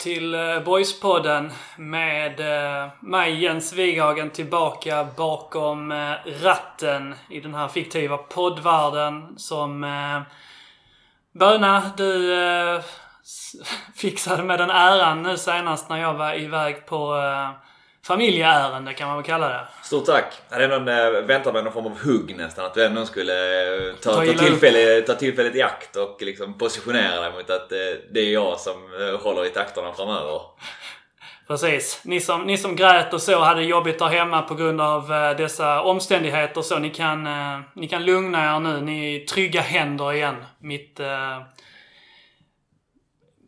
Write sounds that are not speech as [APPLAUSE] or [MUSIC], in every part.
till eh, Boyspodden med eh, mig Jens Wighagen tillbaka bakom eh, ratten i den här fiktiva poddvärlden som Böna, du [LAUGHS] fixade med den äran nu senast när jag var iväg på familjeärende kan man väl kalla det. Stort tack! Jag hade ändå eh, väntat mig någon form av hugg nästan. Att du ändå skulle eh, ta, Ta ta, tillfälle, ta tillfället i akt och liksom positionera dig mot att eh, det är jag som håller i takterna framöver. [LAUGHS] Precis. Ni som, ni som grät och så hade jobbigt där hemma på grund av dessa omständigheter så ni kan, ni kan lugna er nu. Ni är i trygga händer igen. Mitt...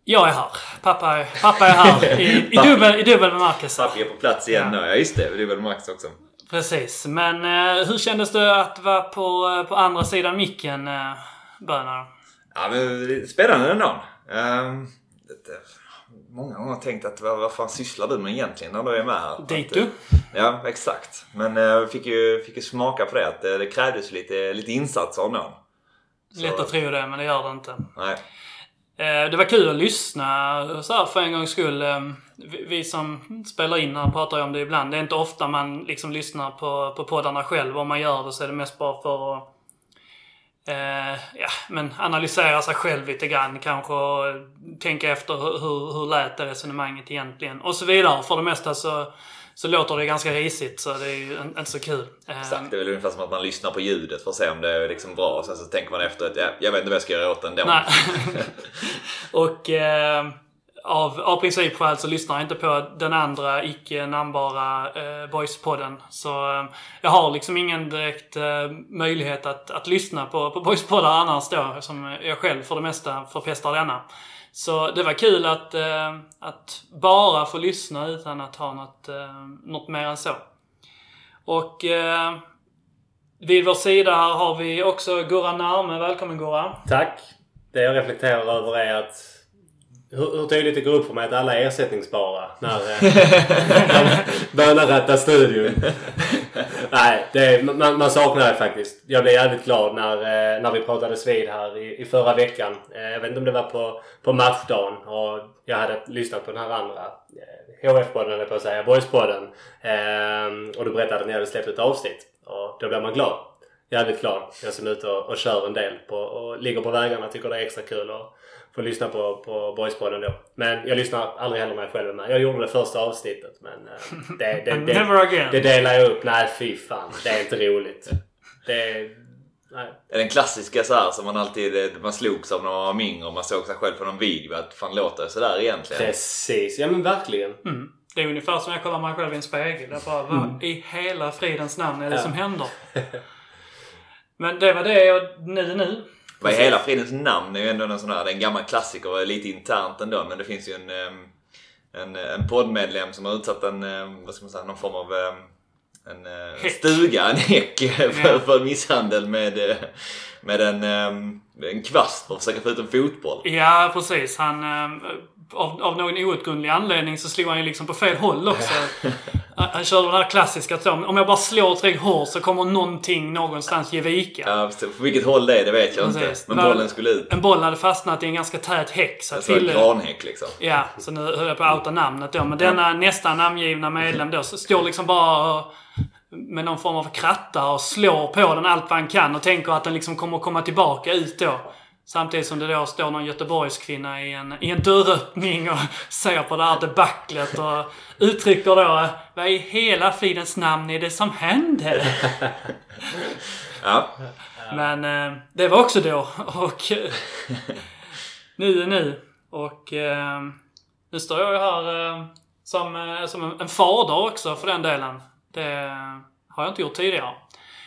Eh, jag är här. Pappa, är- pappa är här i, i, dubbel, i dubbel bemärkelse. Pappi är på plats igen Ja. nu. Ja just det, det är väl Max också. Precis. Men eh, hur kändes det att vara på, eh, på andra sidan micken, eh, Bönar? Ja men det spännande ändå. Um, det, många gånger tänkt att vad, vad fan sysslar du med egentligen när du är med här? Att, du? eh, Ja exakt. Men jag fick ju, fick ju smaka på det att eh, det krävdes lite, lite insatser av någon. Lätt att tro det, men det gör det inte. Nej. Eh, det var kul att lyssna så här för en gångs skull. Ehm, vi som spelar in här pratar ju om det ibland. Det är inte ofta man liksom lyssnar på, på poddarna själv. Om man gör det så är det mest bara för att eh, ja, men analysera sig själv lite grann kanske och tänka efter hur, hur lät det resonemanget egentligen och så vidare. För det mesta så, så låter det ganska risigt så det är ju in- inte så kul. Eh, Exakt, det är väl ungefär som att man lyssnar på ljudet för att se om det är liksom bra. Och sen så tänker man efter att ja, jag vet inte vad jag ska göra åt den då. Nej. [LAUGHS] och eh, av, av principskäl så lyssnar jag inte på den andra icke namnbara eh, Boys-podden. Så eh, jag har liksom ingen direkt eh, möjlighet att, att lyssna på, på Boys-poddar annars då. Som jag själv för det mesta förpestar denna. Så det var kul att, eh, att bara få lyssna utan att ha något, eh, något mer än så. Och eh, vid vår sida här har vi också Gurra Narme. Välkommen Gurra. Tack. Det jag reflekterar över är att hur, hur tydligt det går upp för mig att alla är ersättningsbara när, eh, [LAUGHS] när Böna rattar studion. Nej, det är, man, man saknar det faktiskt. Jag blev jävligt glad när, eh, när vi pratades vid här i, i förra veckan. Eh, Jag vet inte om det var på, på matchdagen och jag hade lyssnat på den här andra eh, HF-podden, höll jag på att säga, Boys-podden. Ehm, och du berättade att ni hade släppt ett avsnitt. Och då blir man glad. Jävligt glad. Jag som är ute och, och kör en del på, och ligger på vägarna tycker det är extra kul Och, få lyssna på, på Boys-podden då. Men jag lyssnar aldrig heller när jag själv med. Jag gjorde det första avsnittet men eh, [LAUGHS] det, det, det, Never again. det delar jag upp. Nej fy fan. Det är inte roligt. Det är... Nej. Den klassiska så här som man alltid man slogs av när man var mindre och man såg sig själv på någon video. Att fan låter jag sådär egentligen? Precis. Ja men verkligen. Mm. Det är ungefär som jag kollar mig själv i en spegel. Jag bara, vad i hela fridens namn är det Ja. som händer? [LAUGHS] Men det var det och nu nu. Vad i hela fridens namn är ju ändå en sån här, det är en gammal klassiker och lite internt ändå. Men det finns ju en, en, en poddmedlem som har utsatt en, vad ska man säga, någon form av en eh, Häck. stuga, en häck [LAUGHS] för, för misshandel med, eh, med en, en kvast för att försöka få ut en fotboll. Ja, precis. Han... Av, av någon outgrundlig anledning så slog han ju liksom på fel håll också. [LAUGHS] Han han körde den här klassiska så, om jag bara slår tillräckligt hårt så kommer någonting någonstans ge vika. Ja, på vilket håll det är det vet jag Precis. inte. Men bollen skulle ut. En boll hade fastnat i en ganska tät häck. Så att Alltså en Fille, granhäck liksom. Ja, så nu höll jag på att outa namnet då. Men denna nästan namngivna medlem då så står liksom bara och- med någon form av kratta och slår på den allt vad han kan och tänker att den liksom kommer att komma tillbaka ut då. Samtidigt som det då står någon Göteborgskvinna i en, i en dörröppning och [LAUGHS] ser på det här debaclet och uttrycker då Vad i hela fridens namn är det som händer? [LAUGHS] Ja. Men eh, det var också då. Och eh, [LAUGHS] nu är nu. Och eh, nu står jag ju här eh, som, eh, som en, en fader också för den delen. Det har jag inte gjort tidigare.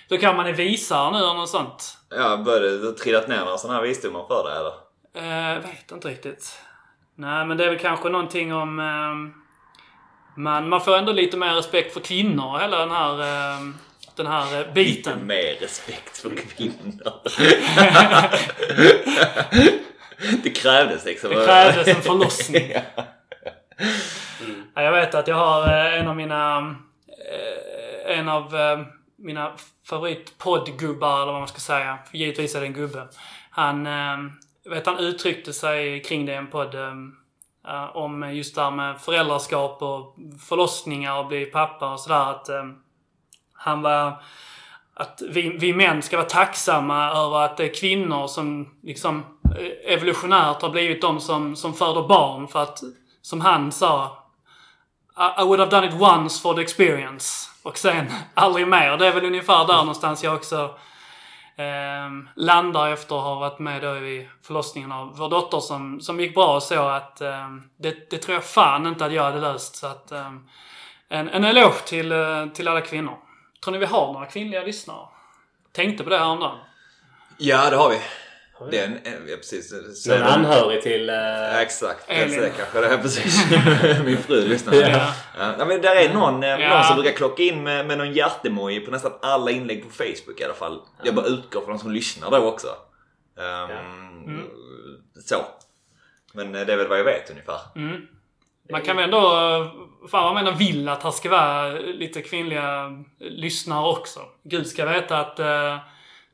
Då kan man är visare nu eller något sånt. Ja, började du trillat ner några sådana här visdomar för dig eller? Eh, vet inte riktigt. Nej, men det är väl kanske någonting om... Eh, man, man får ändå lite mer respekt för kvinnor hela den här, eh, den här eh, Lite biten. mer respekt för kvinnor. [LAUGHS] det krävdes liksom. Det krävdes en förlossning. [LAUGHS] Ja, jag vet att jag har eh, en av mina... Eh, en av eh, mina favoritpoddgubbar, eller vad man ska säga. För givetvis är det en gubbe. Han, eh, vet han uttryckte sig kring det i en podd. Ehm, eh, om just det här med föräldraskap och förlossningar och bli pappa och sådär. Att eh, han var... Att vi, vi män ska vara tacksamma över att det är kvinnor som liksom eh, evolutionärt har blivit de som, som föder barn. För att, som han sa, i, I would have done it once for the experience. Och sen [LAUGHS] aldrig mer. Det är väl ungefär där någonstans jag också eh, landar efter att ha varit med då i förlossningen av vår dotter som, som gick bra och så att eh, det, det tror jag fan inte att jag hade löst. Så att eh, en, en eloge till, eh, till alla kvinnor. Tror ni vi har några kvinnliga lyssnare? Tänkte på det häromdagen. Ja, det har vi. Har vi Det är det? en, en, ja, precis. Så Någon anhörig till... Ja, exakt. Elin. Det kanske det är precis. [LAUGHS] Min fru lyssnar. Ja. Ja. Ja, men där är någon, eh, Ja. någon som brukar klocka in med, med någon hjärtemoji på nästan alla inlägg på Facebook i alla fall. Jag bara utgår från de som lyssnar då också. Ehm, Mm. Så. Men eh, det är väl vad jag vet ungefär. Mm. Man kan väl ändå, fan vad man vill att det ska vara lite kvinnliga lyssnare också. Gud ska veta att eh,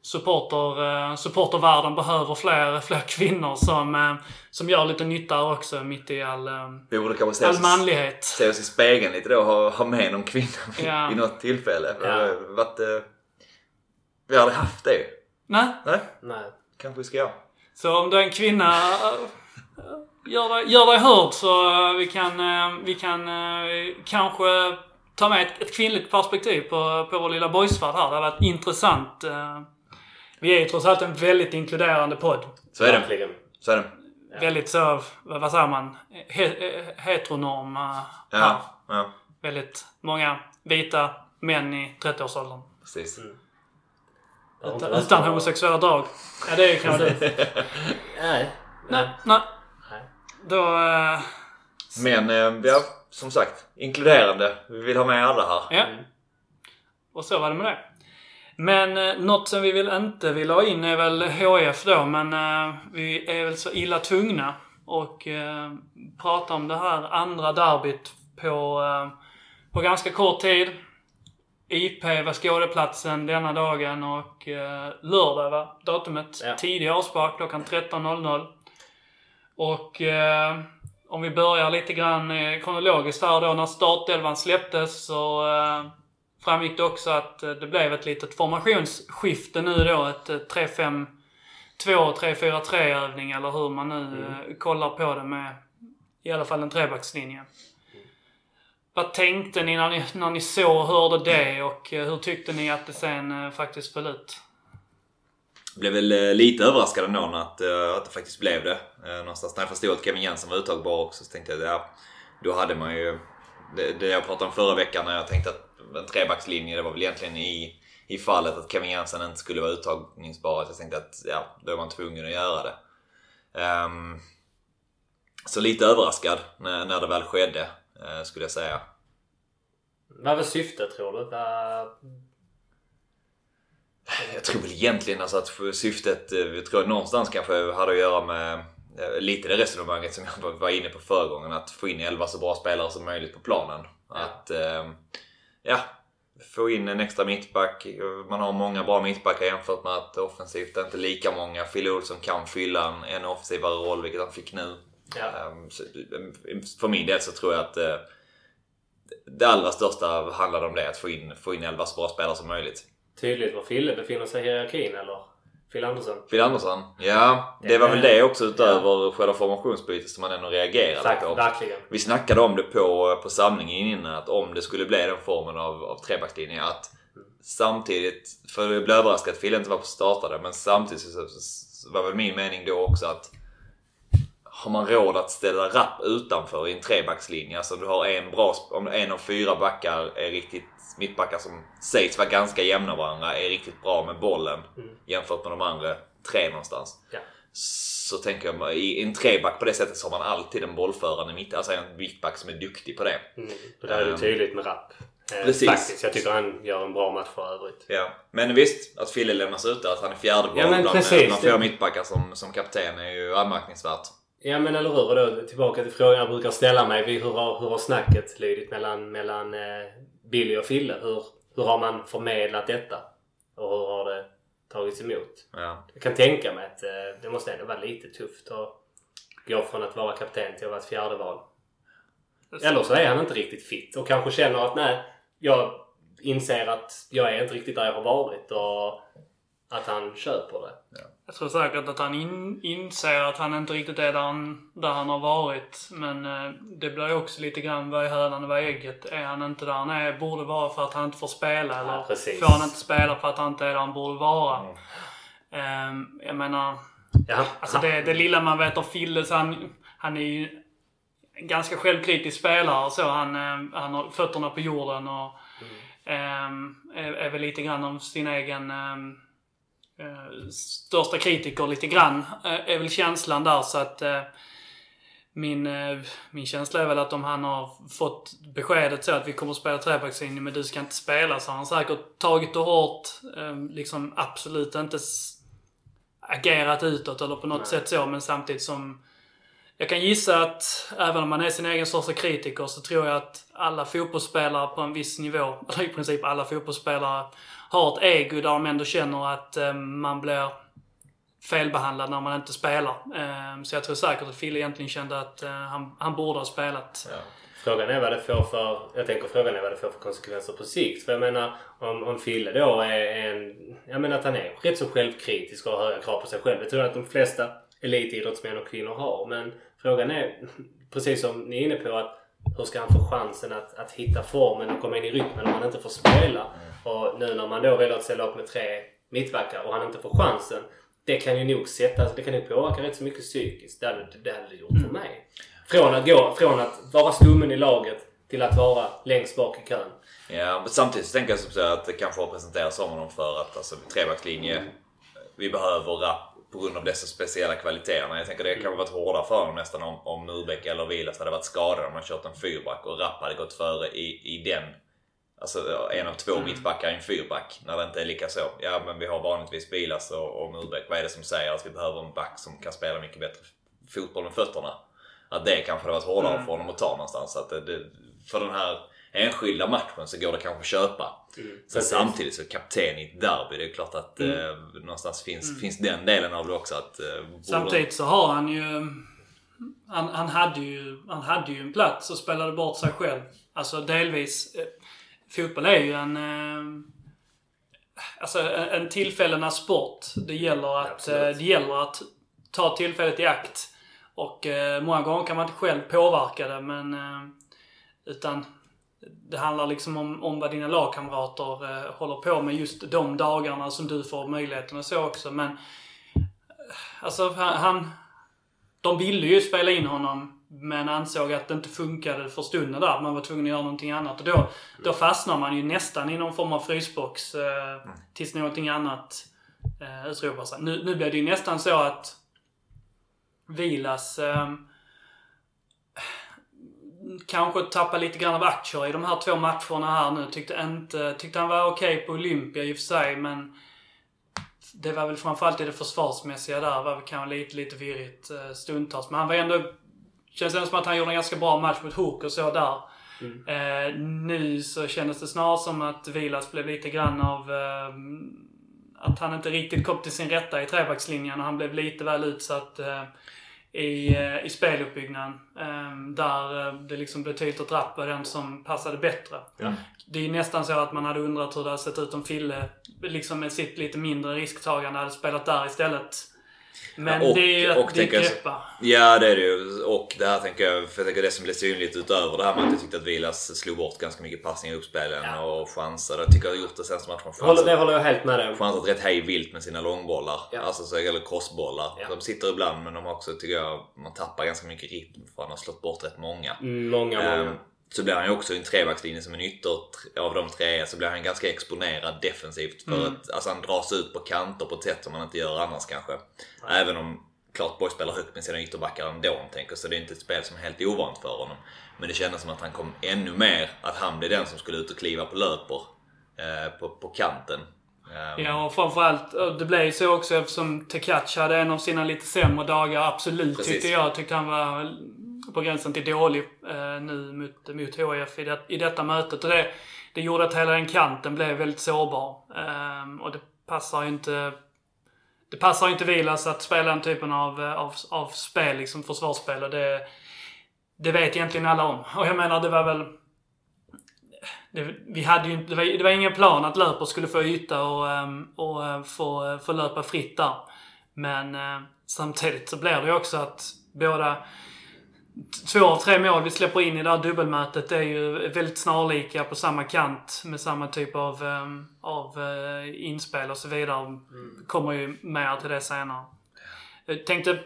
supporter, eh, supportervärlden behöver fler, fler kvinnor som, eh, som gör lite nytta också mitt i all, eh, Vi borde kanske se all oss, manlighet. se oss i spegeln lite då och ha, ha med någon kvinna [LAUGHS] Ja. vid något tillfälle. Ja. eh, vi hade haft det. Nej, Nej, Nej. kanske vi ska göra. så om du är en kvinna, gör dig, gör dig hörd så vi kan, vi kan kanske ta med ett, ett kvinnligt perspektiv på, på vår lilla boysvärld här. Det har varit intressant. Vi är ju trots allt en väldigt inkluderande podd. Så är det. Verkligen. Så är det. Väldigt så, vad vad säger man, He, eh, heteronorm här. Ja, ja Väldigt många vita män i 30-årsåldern. precis. Inte Utan, utan homosexuella drag. Ja, det är kanske du. [LAUGHS] Nej. Nej, nej. Då... eh, Men eh, ja, som sagt, inkluderande. Vi vill ha med alla här. Ja. Och så var det med det. Men eh, något som vi väl inte vill ha in är väl HF då, men eh, vi är väl så illa tvungna och eh, prata om det här andra derbyt på, eh, på ganska kort tid. IP var skådeplatsen denna dagen och eh, lördag var datumet. Ja. Tidig avspark klockan 13.00. Och eh, om vi börjar lite grann eh, kronologiskt här då när startelvan släpptes så eh, framgick det också att eh, det blev ett litet formationsskifte nu då. Ett eh, 3-5-2, 3-4-3 övning eller hur man nu eh, kollar på det med i alla fall en trebackslinje. Vad tänkte ni när, ni när ni såg och hörde det och eh, hur tyckte ni att det sen faktiskt föll ut? Blev väl lite överraskad ändå att, att det faktiskt blev det. Någonstans när jag förstod att Kevin Jensen var uttagbar också så tänkte jag att ja, då hade man ju det, det jag pratade om förra veckan när jag tänkte att en trebackslinje det var väl egentligen i, i fallet att Kevin Jensen inte skulle vara uttagningsbar. Jag tänkte att ja, då är man tvungen att göra det. Ehm, så lite överraskad när, när det väl skedde eh, skulle jag säga. Vad var syftet tror du? Jag tror väl egentligen alltså att syftet, eh, jag tror någonstans kanske hade att göra med eh, lite det resonemanget som jag var inne på förra gången. Att få in 11 så bra spelare som möjligt på planen. Ja. Att, eh, ja, få in en extra mittback. Man har många bra mittbackar jämfört med att offensivt är inte lika många. Fille Olsson kan fylla en, en offensivare roll, vilket han fick nu. Ja. Ehm, så, eh, För min del så tror jag att eh, det allra största handlade om det. Att få in, få in 11 så bra spelare som möjligt. Tydligt var Fille befinner sig i hierarkin eller? Phil Andersson? Phil Andersson? Ja, det var väl det också utöver själva formationsbytet som man ändå reagerade Exakt, på. verkligen. Vi snackade om det på, på samlingen innan att om det skulle bli den formen av, av trebackslinje att samtidigt, för jag blev överraskad att Phil inte var på startade, men samtidigt så, var väl min mening då också att har man råd att ställa rapp utanför i en trebackslinje, alltså du har en bra, om en av fyra backar är riktigt mittbackar som sägs vara ganska jämna varandra, är riktigt bra med bollen jämfört med de andra tre någonstans. Ja. Så tänker jag, i en treback på det sättet så har man alltid en bollförande mitt, alltså en mittback som är duktig på det. Mm. Och där är det Ehm. tydligt med Rapp. Eh, Precis. Faktiskt. Jag tycker han gör en bra match för övrigt. Ja. Men visst, att Fille lämnas ute, att han är fjärde Ja, men bland, precis. bland fyra mittbackar som, som kapten är ju anmärkningsvärt. Ja men eller hur. Och då tillbaka till frågan jag brukar ställa mig. Hur har, hur har snacket lydit mellan, mellan eh, Billy och Fille? Hur hur har man förmedlat detta? Och hur har det tagits emot? Ja. Jag kan tänka mig att eh, det måste ändå vara lite tufft att gå från att vara kapten till att vara ett fjärde val. Eller så är han inte riktigt fit och kanske känner att nej, jag inser att jag är inte riktigt där jag har varit och att han köper det. Jag tror säkert att han in, inser att han inte riktigt är där han, där han har varit. Men eh, det blir också lite grann vad är hönan och vad är ägget. Är han inte där han är, borde vara för att han inte får spela? Eller precis. får han inte spela för att han inte är där han borde vara? Ehm, jag menar, Ja, alltså det, det lilla man vet om Fille, så han, han är ju en ganska självkritisk spelare och så. Han, eh, han har fötterna på jorden och ehm, är, är väl lite grann av sin egen ehm, eh, största kritiker lite grann. Eh, är väl känslan där så att eh, min, eh, min känsla är väl att om han har fått beskedet så att vi kommer att spela trebackslinje men du ska inte spela så har han säkert tagit det hårt. Eh, liksom absolut inte agerat utåt eller på något Nej. sätt så men samtidigt som jag kan gissa att även om man är sin egen största kritiker så tror jag att alla fotbollsspelare på en viss nivå, [LAUGHS] eller i princip alla fotbollsspelare, har ett ego där de ändå känner att eh, man blir felbehandlad när man inte spelar. Eh, så jag tror säkert att Fille egentligen kände att eh, han, han borde ha spelat. Ja. Frågan är vad det får för... Jag tänker frågan är vad det får för konsekvenser på sikt. För jag menar om, om Fille då är en... Jag menar att han är rätt så självkritisk och har höga krav på sig själv. Det tror jag att de flesta elitidrottsmän och kvinnor har. Men frågan är, precis som ni är inne på, att hur ska han få chansen att, att hitta formen och komma in i rytmen om han inte får spela? Och nu när man då väljer att ställa upp med tre mittbackar och han inte får chansen. Det kan ju nog sätta, det kan ju påverka rätt så mycket psykiskt. Det hade det, hade gjort för mig. Från att gå från att vara stummen i laget till att vara längst bak i kön. Ja, men samtidigt så tänker jag så att det kanske har presenterats som honom för att alltså, trebackslinje, vi behöver Rapp på grund av dessa speciella kvaliteterna. Jag tänker det kanske varit hårdare för honom nästan om, om Murbeck eller Vilas hade varit skadade om man kört en fyrback och Rapp hade gått före i, i den. Alltså en av två mittbackar i en fyrback när det inte är lika så. Ja men vi har vanligtvis Vilas och, och Murbeck. Vad är det som säger att vi behöver en back som kan spela mycket bättre fotboll med fötterna? Att det kanske hade varit hårdare för honom att ta någonstans. Så att det, det, för den här enskilda matchen så går det kanske att köpa. Sen Precis. samtidigt så kapten i ett derby, det är klart att eh, någonstans finns, finns den delen av det också. Att, eh, Samtidigt så har han ju... Han, han, hade ju han hade ju en plats och spelade bort sig själv. Alltså delvis. Eh, fotboll är ju en... Eh, alltså en, en tillfällenas sport. Det gäller att, eh, det gäller att ta tillfället i akt. Och eh, många gånger kan man inte själv påverka det men... Eh, utan det handlar liksom om, om vad dina lagkamrater eh, håller på med just de dagarna som du får möjligheten och så också. Men Alltså han, han... De ville ju spela in honom men ansåg att det inte funkade för stunden där. Man var tvungen att göra någonting annat. Och då, då fastnar man ju nästan i någon form av frysbox eh, tills någonting annat eh, utropar sig. Nu, nu blev det ju nästan så att Vilas eh, kanske tappade lite grann av aktier i de här två matcherna här nu. Tyckte, inte, tyckte han var okej på Olympia i och för sig men det var väl framförallt i det försvarsmässiga där var väl kanske lite, lite virrigt eh, stundtals. Men han var ändå... Känns ändå som att han gjorde en ganska bra match mot Hook och så där. Eh, nu så kändes det snarare som att Vilas blev lite grann av... Eh, att han inte riktigt kom till sin rätta i trebackslinjen och han blev lite väl utsatt eh, i, eh, i speluppbyggnaden. Eh, där eh, det liksom blev tydligt att Rapp var den som passade bättre. Ja. Det är nästan så att man hade undrat hur det hade sett ut om Fille, liksom med sitt lite mindre risktagande, hade spelat där istället. Men och- det är ju och att det är tänker jag- greppa. Ja det är det ju. Och det här tänker jag, för jag tänker det som blev synligt utöver det här med att jag tyckte att Vilas slog bort ganska mycket passningar i uppspelen Ja. och chansade. Jag tycker jag har gjort det senaste matchen. Håller, det Chansat, håller jag helt med dig om. chansat rätt hej vilt med sina långbollar. Ja. Alltså så, eller crossbollar. Ja. De sitter ibland men de har också, tycker jag, man tappar ganska mycket rytm för han har slått bort rätt många. Mm, Många, många. Så blir han ju också i en trebackslinje som en ytter av de tre så blir han ganska exponerad defensivt. För att alltså, han dras ut på kanter på ett sätt som man inte gör annars kanske. Även om klart Borg spelar högt med sina ytterbackar ändå han tänker så det är inte ett spel som är helt ovant för honom. Men det kändes som att han kom ännu mer att han blev den som skulle ut och kliva på löper eh, på, på kanten. Ehm, Ja, och framförallt, det blev ju så också eftersom Tekac hade en av sina lite sämre dagar, absolut, Precis. tyckte jag. Tyckte han var på gränsen till dålig eh, nu mot, mot HIF i, det, i detta mötet. Och det, det gjorde att hela den kanten blev väldigt sårbar. Eh, och det passar ju inte... Det passar ju inte Vilas att spela den typen av, eh, av, av spel, liksom försvarsspel. Och det, det vet egentligen alla om. Och jag menar, det var väl... Det, vi hade ju, det, var, det var ingen plan att Löper skulle få yta och, ehm, och eh, få, få löpa fritt där. Men eh, samtidigt så blir det ju också att båda Två av tre mål vi släpper in i det här dubbelmötet är ju väldigt snarlika på samma kant med samma typ av, um, av uh, inspel och så vidare. Mm. Kommer ju mer till det senare. Jag tänkte,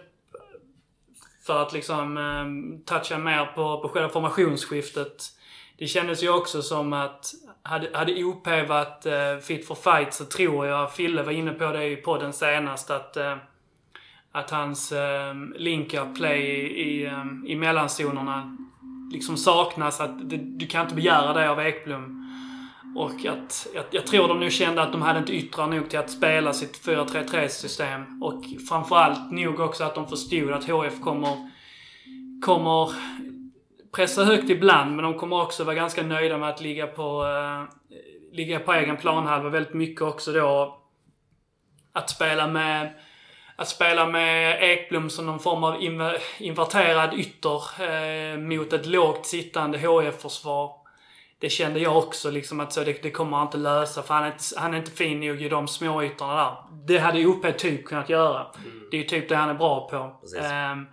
för att liksom um, toucha mer på, på själva formationsskiftet. Det kändes ju också som att hade, hade OP varit uh, fit for fight så tror jag, Fille var inne på det i podden senast, att uh, att hans eh, link-up play i, i, ehm, i mellanzonerna liksom saknas. Att det, du kan inte begära det av Ekblom. Och att jag, jag tror de nu kände att de hade inte yttrar nog till att spela sitt 4-3-3 system. Och framförallt nog också att de förstod att HF kommer, kommer pressa högt ibland, men de kommer också vara ganska nöjda med att ligga på, eh, ligga på egen planhalva väldigt mycket också då. Att spela med att spela med Ekblom som någon form av inverterad ytter eh, mot ett lågt sittande HF-försvar. Det kände jag också liksom att så det, det kommer han inte lösa för han är inte, han är inte fin nog i de små ytorna där. Det hade OP typ kunnat göra. Mm. Det är ju typ det han är bra på. Um,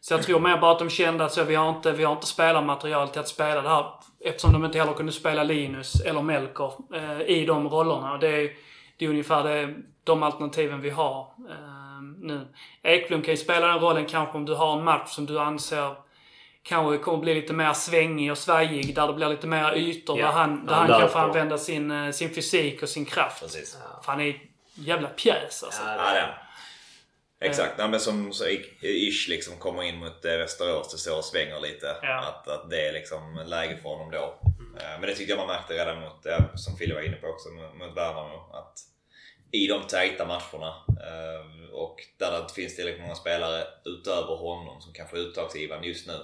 så jag tror mer bara att de kände att så, vi har inte, vi har inte spelarmaterial till att spela det här. Eftersom de inte heller kunde spela Linus eller Melker eh, i de rollerna. Och det, är, det är ungefär det, de alternativen vi har. Eh, nu. Eklund kan ju spela den rollen kanske om du har en match som du anser kanske kommer bli lite mer svängig och svajig. Där det blir lite mer ytor. Yeah. Där han, där han, han kan få använda sin, eh, sin fysik och sin kraft. Precis. För han är jävla pjäs alltså. Ja, det är Exakt, ja, men som så Ish liksom kommer in mot eh, Västerås, det står och svänger lite. Ja. Att, att det är liksom läge för honom då. Mm. Men det tyckte jag man märkte redan mot, som Fille var inne på också, mot Värnamo. Att i de tajta matcherna eh, och där det inte finns tillräckligt många spelare utöver honom som kan få uttagsgivande just nu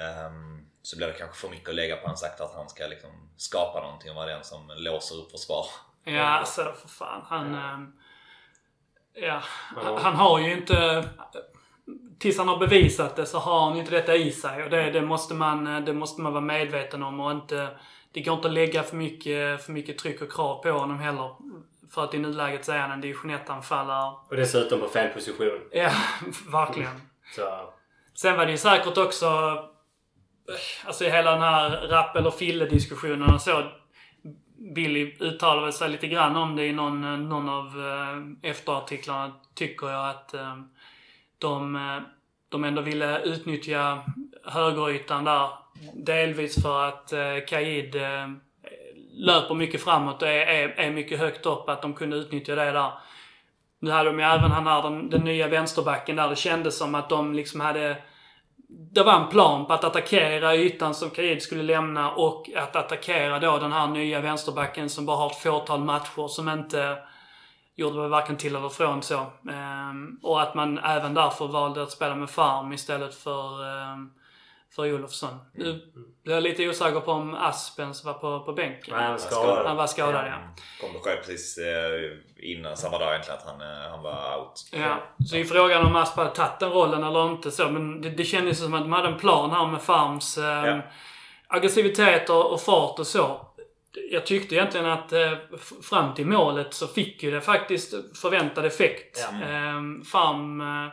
ehm, så blir det kanske för mycket att lägga på hans akt att han ska liksom skapa någonting och vara den som låser upp försvar. Ja, alltså för fan. Han... Ehm, ja, ja. han har ju inte... Tills han har bevisat det så har han ju inte detta i sig och det, det, måste, man, det måste man vara medveten om och inte... Det går inte att lägga för mycket, för mycket tryck och krav på honom heller. För att i nuläget så är han en division 1-anfallare. Och dessutom på fel position. Ja, [LAUGHS] verkligen. Så. Sen var det ju säkert också... Alltså hela den här rap eller fille-diskussionen och så. Billy uttalade sig lite grann om det i någon, någon av eh, efterartiklarna, tycker jag att eh, de, eh, de ändå ville utnyttja högerytan där. Delvis för att Kaid löper mycket framåt och är, är, är mycket högt upp, att de kunde utnyttja det där. Nu hade de ju även han här, den, den nya vänsterbacken där. Det kändes som att de liksom hade... Det var en plan på att attackera ytan som Kaid skulle lämna och att attackera då den här nya vänsterbacken som bara har ett fåtal matcher som inte gjorde varken till eller från så. Ehm, och att man även därför valde att spela med Farm istället för ehm, för Olofsson. Nu mm. blev jag lite osäker på om Aspens var på, på bänken. Nej, han var skadad. Han var skadad, ja. Kom besked precis eh, innan, samma dag egentligen, att han, eh, han var out. Ja, så är frågan om Asp hade tagit den rollen eller inte så. Men det, det kändes som att de hade en plan här med Farms eh, ja. aggressivitet och, och fart och så jag tyckte egentligen att eh, fram till målet så fick ju det faktiskt förväntad effekt. Ja. Mm. Eh, Farm eh,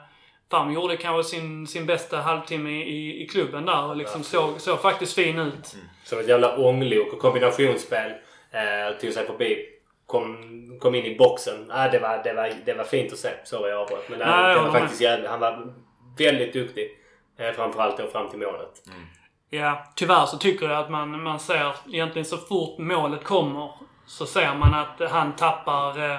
Fam gjorde kanske sin, sin bästa halvtimme i, i klubben där och liksom såg, såg faktiskt fin ut. Mm. Som ett jävla ånglok och kombinationsspel. Eh, tog sig förbi. Kom, kom in i boxen. Ah, det, var, det, var, det var fint att se. Sorry jag avbröt. Men det, Nej, det var faktiskt jävligt, han var väldigt duktig. Eh, framförallt då fram till målet. Mm. Ja, tyvärr så tycker jag att man, man ser egentligen så fort målet kommer så ser man att han tappar eh,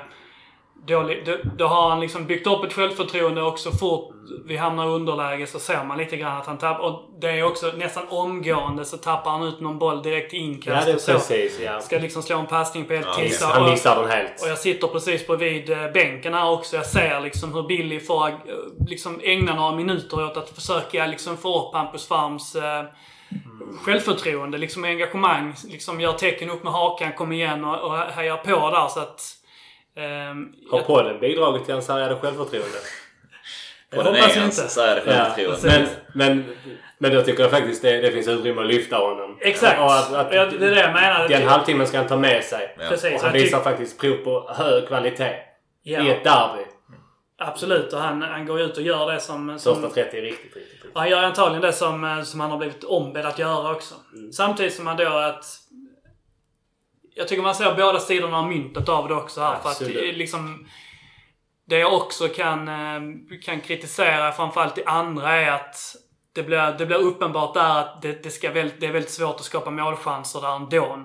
dålig, då, då, har han liksom byggt upp ett självförtroende och så fort vi hamnar i underläge så ser man lite grann att han tappar. Och det är också nästan omgående så tappar han ut någon boll direkt i inkast. Ja, det är precis, ja. Ska liksom slå en passning på helt ja, tissa. Han missar den helt. Och jag sitter precis bredvid eh, bänken här också. Jag ser liksom hur Billy får eh, liksom ägna några minuter åt att försöka liksom få upp Hampus Farms eh, självförtroende, liksom engagemang. Liksom gör tecken upp med hakan, kom igen och, och hejar på där så att... ehm, Har jag- podden bidragit till hans sargade självförtroende? jag Och den hoppas är inte. hans så är det Ja, självförtroende. men, men, men då tycker jag faktiskt det, det finns utrymme att lyfta honom. Exakt! Och att, att, Ja, det är det jag menar. Den halvtimmen ska han ta med sig. Ja. Precis. Och han jag visar faktiskt prov på hög kvalitet. ja, I ett derby. Absolut. Och han, han går ut och gör det som... som Första 30 är riktigt, riktigt, riktigt. Och han gör antagligen det som, eh, som han har blivit ombedd att göra också. Samtidigt som han då att... Jag tycker man ser båda sidorna av myntet av det också här. För att Absolut. det är liksom... Det jag också kan, eh, kan kritisera framförallt i andra är att det blir, det blir uppenbart där att det, det, ska väl, det är väldigt svårt att skapa målchanser där ändå.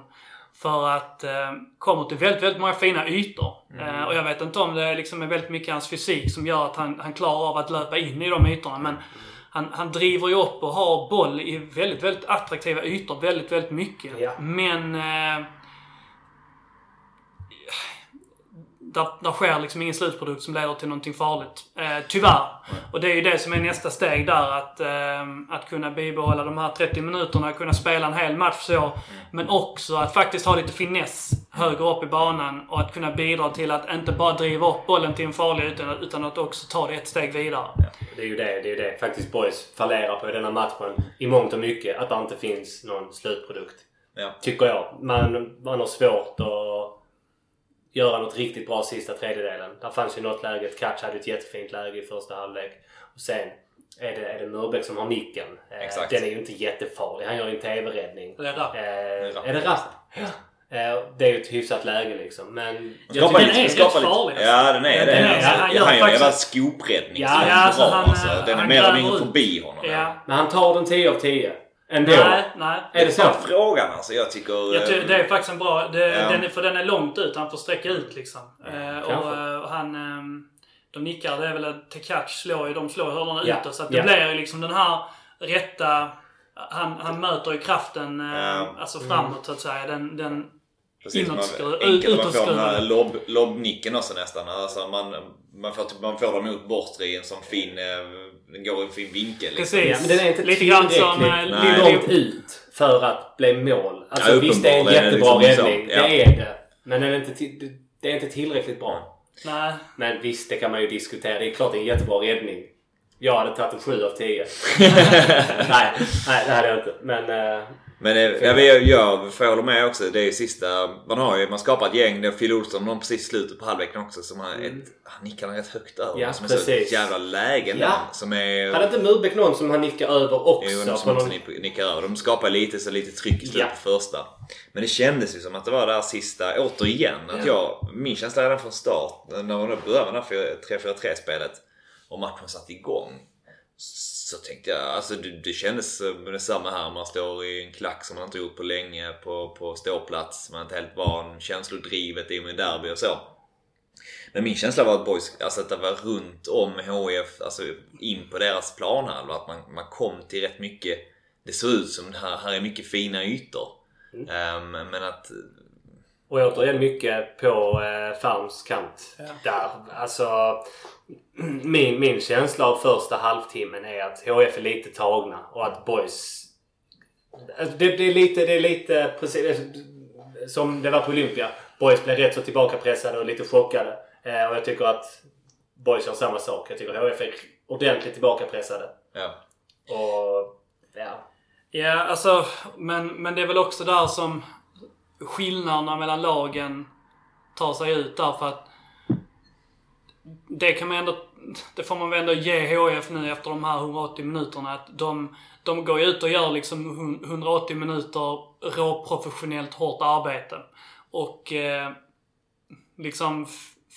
För att eh, kommer till väldigt, väldigt många fina ytor. Eh, och jag vet inte om det liksom är väldigt mycket hans fysik som gör att han, han klarar av att löpa in i de ytorna. Men han, han driver ju upp och har boll i väldigt, väldigt attraktiva ytor väldigt, väldigt mycket. Ja. Men... Eh, där, där sker liksom ingen slutprodukt som leder till någonting farligt. Eh, tyvärr. Och det är ju det som är nästa steg där. Att, eh, att kunna bibehålla de här 30 minuterna, kunna spela en hel match så. Men också att faktiskt ha lite finess högre upp i banan och att kunna bidra till att inte bara driva upp bollen till en farlig utan, utan att också ta det ett steg vidare. Det är ju det, det, är ju det faktiskt Boys fallerar på i denna matchen. I mångt och mycket. Att det inte finns någon slutprodukt. Ja. Tycker jag. Man, man har svårt att göra något riktigt bra sista tredjedelen. Där fanns ju något läge. Katch hade ett jättefint läge i första halvlek. Och sen är det, är det Murbeck som har nicken. Eh, Exakt. Den är ju inte jättefarlig. Han gör ju en TV-räddning. Det är rapp. Eh, är det Rapp? Ja. Eh, det är ju ett hyfsat läge liksom. Men... jag Skapa den är rätt farlig, alltså. Ja, den är Den det. är- Alltså, han han gör en skopräddning Ja, som ja, är alltså, bra. han, alltså. Den är han mer eller mindre förbi honom. Ja. Men han tar den 10 av 10. Ändå. Nej, nej. Är det så? Frågan alltså. Jag tycker... Jag tycker, det är faktiskt en bra... Det, Ja. den är, för den är långt ut. Han får sträcka ut liksom. Eh, och, kanske. eh, och han... ehm, de nickar. Det är väl att Tekac slår ju. De slår hörnorna Ja. utåt. Så att det Ja. blir ju liksom den här rätta... Han, han möter ju kraften eh, Ja. alltså framåt så att säga. Den, den, Precis, man, enkelt man får den här lobb, lobbnicken också nästan. Alltså man, man, får, man får dem mot bortre i en sån fin... eh, Den går i en fin vinkel. Liksom. precis. Ja, men den är inte Lite grann som... eh, långt ut för att bli mål. Alltså Ja, visst, det är en uppenbarligen är det jättebra liksom så. räddning. Ja. Det är det. Men den är inte det- det är inte tillräckligt bra. Nej. Men visst, det kan man ju diskutera. Det är klart det är en jättebra räddning. Jag hade tagit en 7 av 10. [LAUGHS] nej, nej, det hade jag inte. Men... Men jag, jag, jag får hålla med också. Det är ju sista... Man har ju man skapar ett gäng. Det är Phil Olsson någon precis slutet på halvleken också. Som har ett, han nickar rätt högt över. Mm. Ja, som är precis. så jävla lägen Ja. där, Som är... hade inte Murbeck någon som han nickar över också? Jo, de som också någon... nick- nickar över. De skapar lite, så lite tryck i slutet Ja. på första. Men det kändes ju som att det var där sista, återigen. Att jag, min känsla redan från start, när man började med det här 3-4-3 spelet och matchen satt igång. Så tänkte jag, alltså det, det kändes detsamma här. Man står i en klack som man inte gjort på länge på, på ståplats. Man är inte helt van. Känslodrivet i och med derby och så. Men min känsla var att boys, alltså att det var runt om HIF, alltså in på deras planhalva. Att man, man kom till rätt mycket. Det såg ut som det här, här är mycket fina ytor. Ehm, men att... Och återigen mycket på eh, Farms kant. Där. Alltså, min, min känsla av första halvtimmen är att HF är lite tagna och att Boys... Alltså, det, det, är lite, det är lite precis som det var på Olympia. Boys blev rätt så tillbakapressade och lite chockade. Eh, och jag tycker att Boys gör samma sak. Jag tycker HF är ordentligt tillbakapressade. Ja. Och ja, Ja, alltså, men, men det är väl också där som skillnaderna mellan lagen tar sig ut där för att det kan man ändå, det får man väl ändå ge HIF nu efter de här 180 minuterna att de, de går ju ut och gör liksom 180 minuter råprofessionellt hårt arbete. Och eh, liksom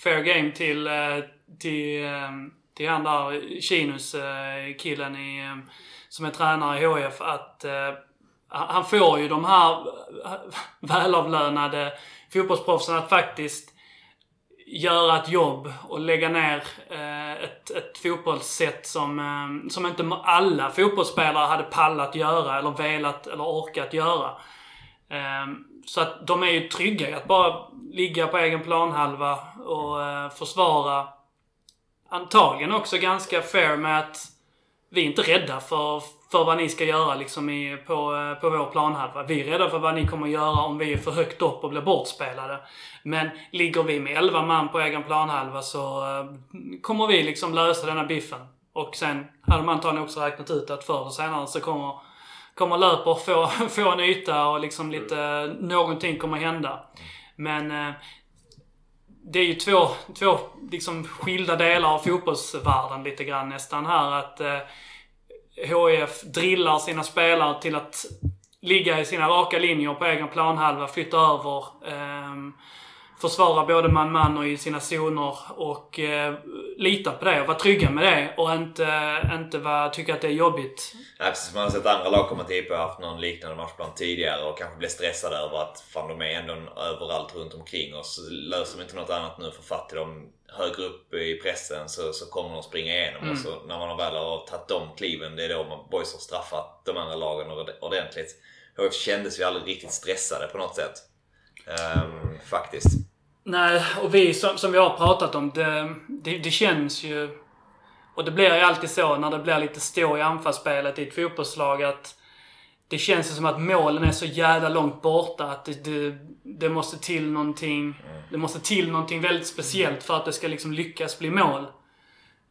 fair game till, eh, till, eh, till han där, Kinus eh, killen i, som är tränare i HF, att eh, han får ju de här eh, [LAUGHS] välavlönade fotbollsproffsen att faktiskt göra ett jobb och lägga ner eh, ett, ett fotbollssätt som, eh, som inte alla fotbollsspelare hade pallat göra eller velat eller orkat göra. Så att de är ju trygga i att bara ligga på egen planhalva och försvara antagligen också ganska fair med att vi är inte rädda för, för vad ni ska göra liksom i, på, eh, på vår planhalva. Vi är rädda för vad ni kommer göra om vi är för högt upp och blir bortspelade. Men ligger vi med 11 man på egen planhalva så eh, kommer vi liksom lösa denna biffen. Och sen hade man antagligen också räknat ut att förr eller senare så kommer, kommer löper få, [LAUGHS] få en yta och liksom lite, eh, någonting kommer hända. Men det är ju två, två liksom skilda delar av fotbollsvärlden lite grann nästan här. Att HIF drillar sina spelare till att ligga i sina raka linjer på egen planhalva, flytta över, eh, försvara både man-man och i sina zoner och eh, lita på det och vara trygga med det och inte, inte tycka att det är jobbigt. Ja, precis. Man har sett andra lag komma till och haft någon liknande matchplan tidigare och kanske blir stressade över att fan de är ändå överallt runt omkring oss. Löser de inte något annat nu för i dem högre upp i pressen så, så kommer de springa igenom. Mm. Och så när man väl har tagit de kliven, det är då man boys har straffat de andra lagen ordentligt. HF kändes ju aldrig riktigt stressade på något sätt. Um, faktiskt. Nej, och vi som, som vi har pratat om, det, det, det, känns ju... Och det blir ju alltid så när det blir lite stå i anfallsspelet i ett fotbollslag att det känns som att målen är så jävla långt borta att det, det, det, måste till någonting. Det måste till någonting väldigt speciellt för att det ska liksom lyckas bli mål.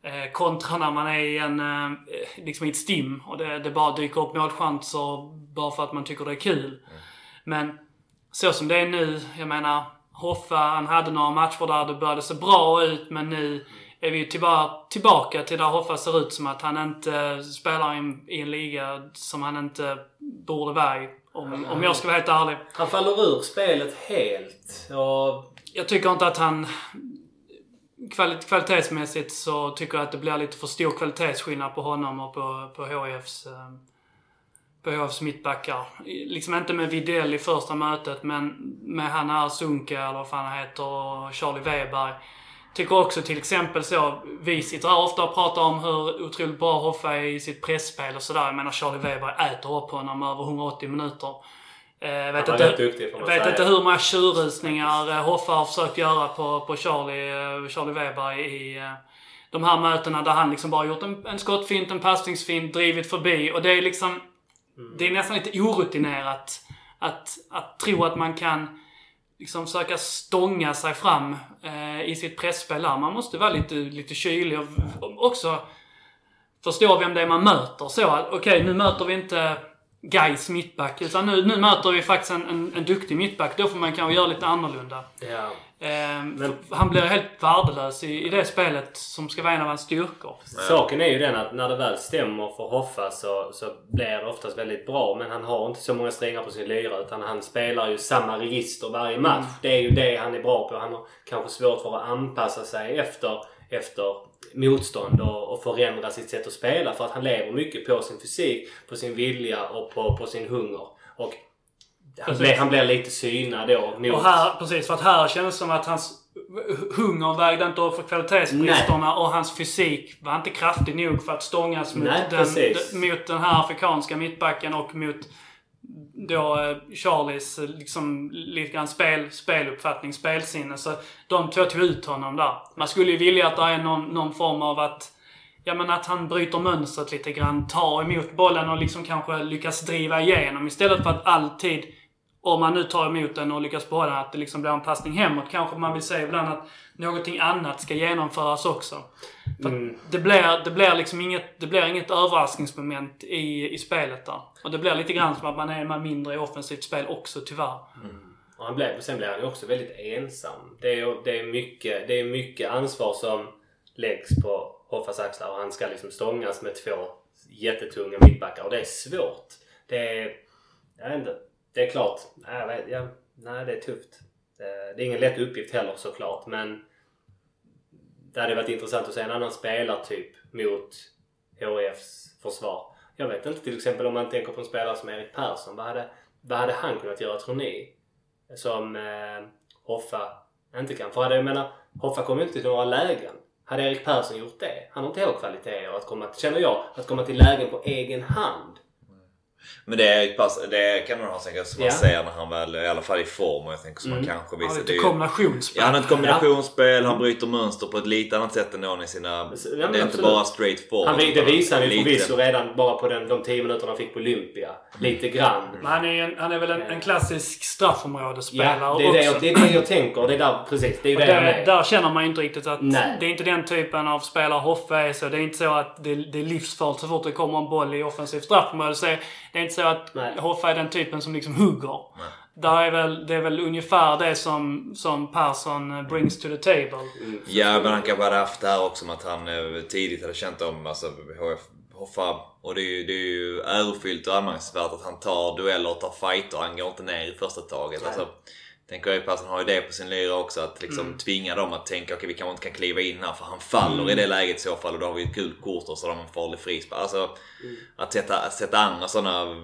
Eh, kontra när man är i en, eh, liksom i ett stim och det, det bara dyker upp målchanser bara för att man tycker det är kul. Men så som det är nu, jag menar Hoffa, han hade några matcher där det började se bra ut men nu är vi tillbaka, tillbaka till där Hoffa ser ut som att han inte spelar i en, i en liga som han inte borde vara i. Om, om jag ska vara helt ärlig. Han faller ur spelet helt. Och... Jag tycker inte att han... kvalitetsmässigt så tycker jag att det blir lite för stor kvalitetsskillnad på honom och på, på HIFs eh, på HFs mittbackar. Liksom inte med Videll i första mötet, men med han här Sunke, eller vad fan han heter, och Charlie Weber. Tycker också till exempel så, vi sitter här ofta och pratar om hur otroligt bra Hoffa är i sitt pressspel och sådär. Jag menar Charlie Weber äter upp honom över 180 minuter. Eh, vet inte, duktig, vet inte hur många tjurrusningar eh, Hoffa har försökt göra på, på Charlie, eh, Charlie Weber i de här mötena där han liksom bara gjort en, en skottfint, en passningsfint, drivit förbi. Och det är liksom Mm. Det är nästan lite orutinerat att, att tro att man kan liksom försöka stånga sig fram eh, i sitt pressspel där. Man måste vara lite, lite kylig och också förstå vem det är man möter. Så okej, okay, nu möter vi inte Gais mittback. Utan nu, nu möter vi faktiskt en, en, en duktig mittback. Då får man kanske göra lite annorlunda. Ja. Eh, Men, han blir helt värdelös i, i det spelet som ska vara en av hans styrkor. Saken är ju den att när det väl stämmer för Hoffa så, så blir det oftast väldigt bra. Men han har inte så många strängar på sin lyra utan han spelar ju samma register varje match. Mm. Det är ju det han är bra på. Han har kanske svårt för att anpassa sig efter, efter motstånd och, och förändra sitt sätt att spela. För att han lever mycket på sin fysik, på sin vilja och på, på sin hunger. Och han blir, han blir lite synad då. Mot... Och här, precis, för att här känns det som att hans hunger vägde inte upp för kvalitetsbristerna och hans fysik var inte kraftig nog för att stångas mot, Nej, den, mot den här afrikanska mittbacken och mot då eh, Charlies eh, liksom lite grann spel, speluppfattning, spelsinne. Så de två tog ut honom där. Man skulle ju vilja att det är någon, någon form av att Ja men att han bryter mönstret lite grann, tar emot bollen och liksom kanske lyckas driva igenom istället för att alltid om man nu tar emot den och lyckas behålla den, att det liksom blir en passning hemåt. Kanske man vill säga ibland att någonting annat ska genomföras också. För mm. det, blir, det blir liksom inget, det blir inget överraskningsmoment i, i spelet där. Och det blir lite grann som att man är mindre i offensivt spel också, tyvärr. Mm. Och han blev, sen blir han ju också väldigt ensam. Det är, det, är mycket, det är mycket ansvar som läggs på Hoffas axlar och han ska liksom stångas med två jättetunga mittbackar och det är svårt. Det är... Jag vet inte. Det är klart. Jag vet, ja, nej, det är tufft. Eh, det är ingen lätt uppgift heller såklart men det hade varit intressant att se en annan spelartyp mot HIFs försvar. Jag vet inte till exempel om man tänker på en spelare som Erik Persson. Vad hade, vad hade han kunnat göra tror ni? Som eh, Hoffa inte kan. För hade, jag menar, Hoffa kom ju inte till några lägen. Hade Erik Persson gjort det? Han har inte heller kvaliteter att komma, känner jag, att komma till lägen på egen hand. Men det, är, pass, det kan man ha tänka som man Ja. ser när han väl i alla fall i form och jag tänker som Mm. han kanske Ja, visar. lite det är ju- kombinationsspel. Ja, han har ett kombinationsspel, han bryter mönster på ett lite annat sätt än i sina... Ja, det är inte bara straight forward. Han, det visade han ju lite- förvisso redan bara på den, de 10 minuterna han fick på Olympia. Lite grann. Men han är, en, han är väl en, en klassisk straffområdesspelare Ja, det är det, jag, också. det är det jag tänker. Det är där, precis. Det är det han där, är. där känner man ju inte riktigt att Nej. det är inte den typen av spelare Hoffe är. Så det är inte så att det, det är livsfarligt så fort det kommer en boll i offensiv straffområde. Det är inte så att Nej. Hoffe är den typen som liksom hugger. Där är väl, det är väl ungefär det som, som Persson brings to the table. Ja, men han kanske hade haft det här också med att han eh, tidigt hade känt om alltså, HF, Hoffa. Och det är, ju, det är ju ärofyllt och anmärkningsvärt att han tar dueller och tar fighter. Han går inte ner i första taget. Alltså, tänker jag Persson har ju det på sin lyra också. Att liksom tvinga dem att tänka okej vi kanske inte kan kliva in här för han faller i det läget i så fall. Och då har vi ett gult kort och så har de en farlig frispark. Alltså, att sätta, sätta andra sådana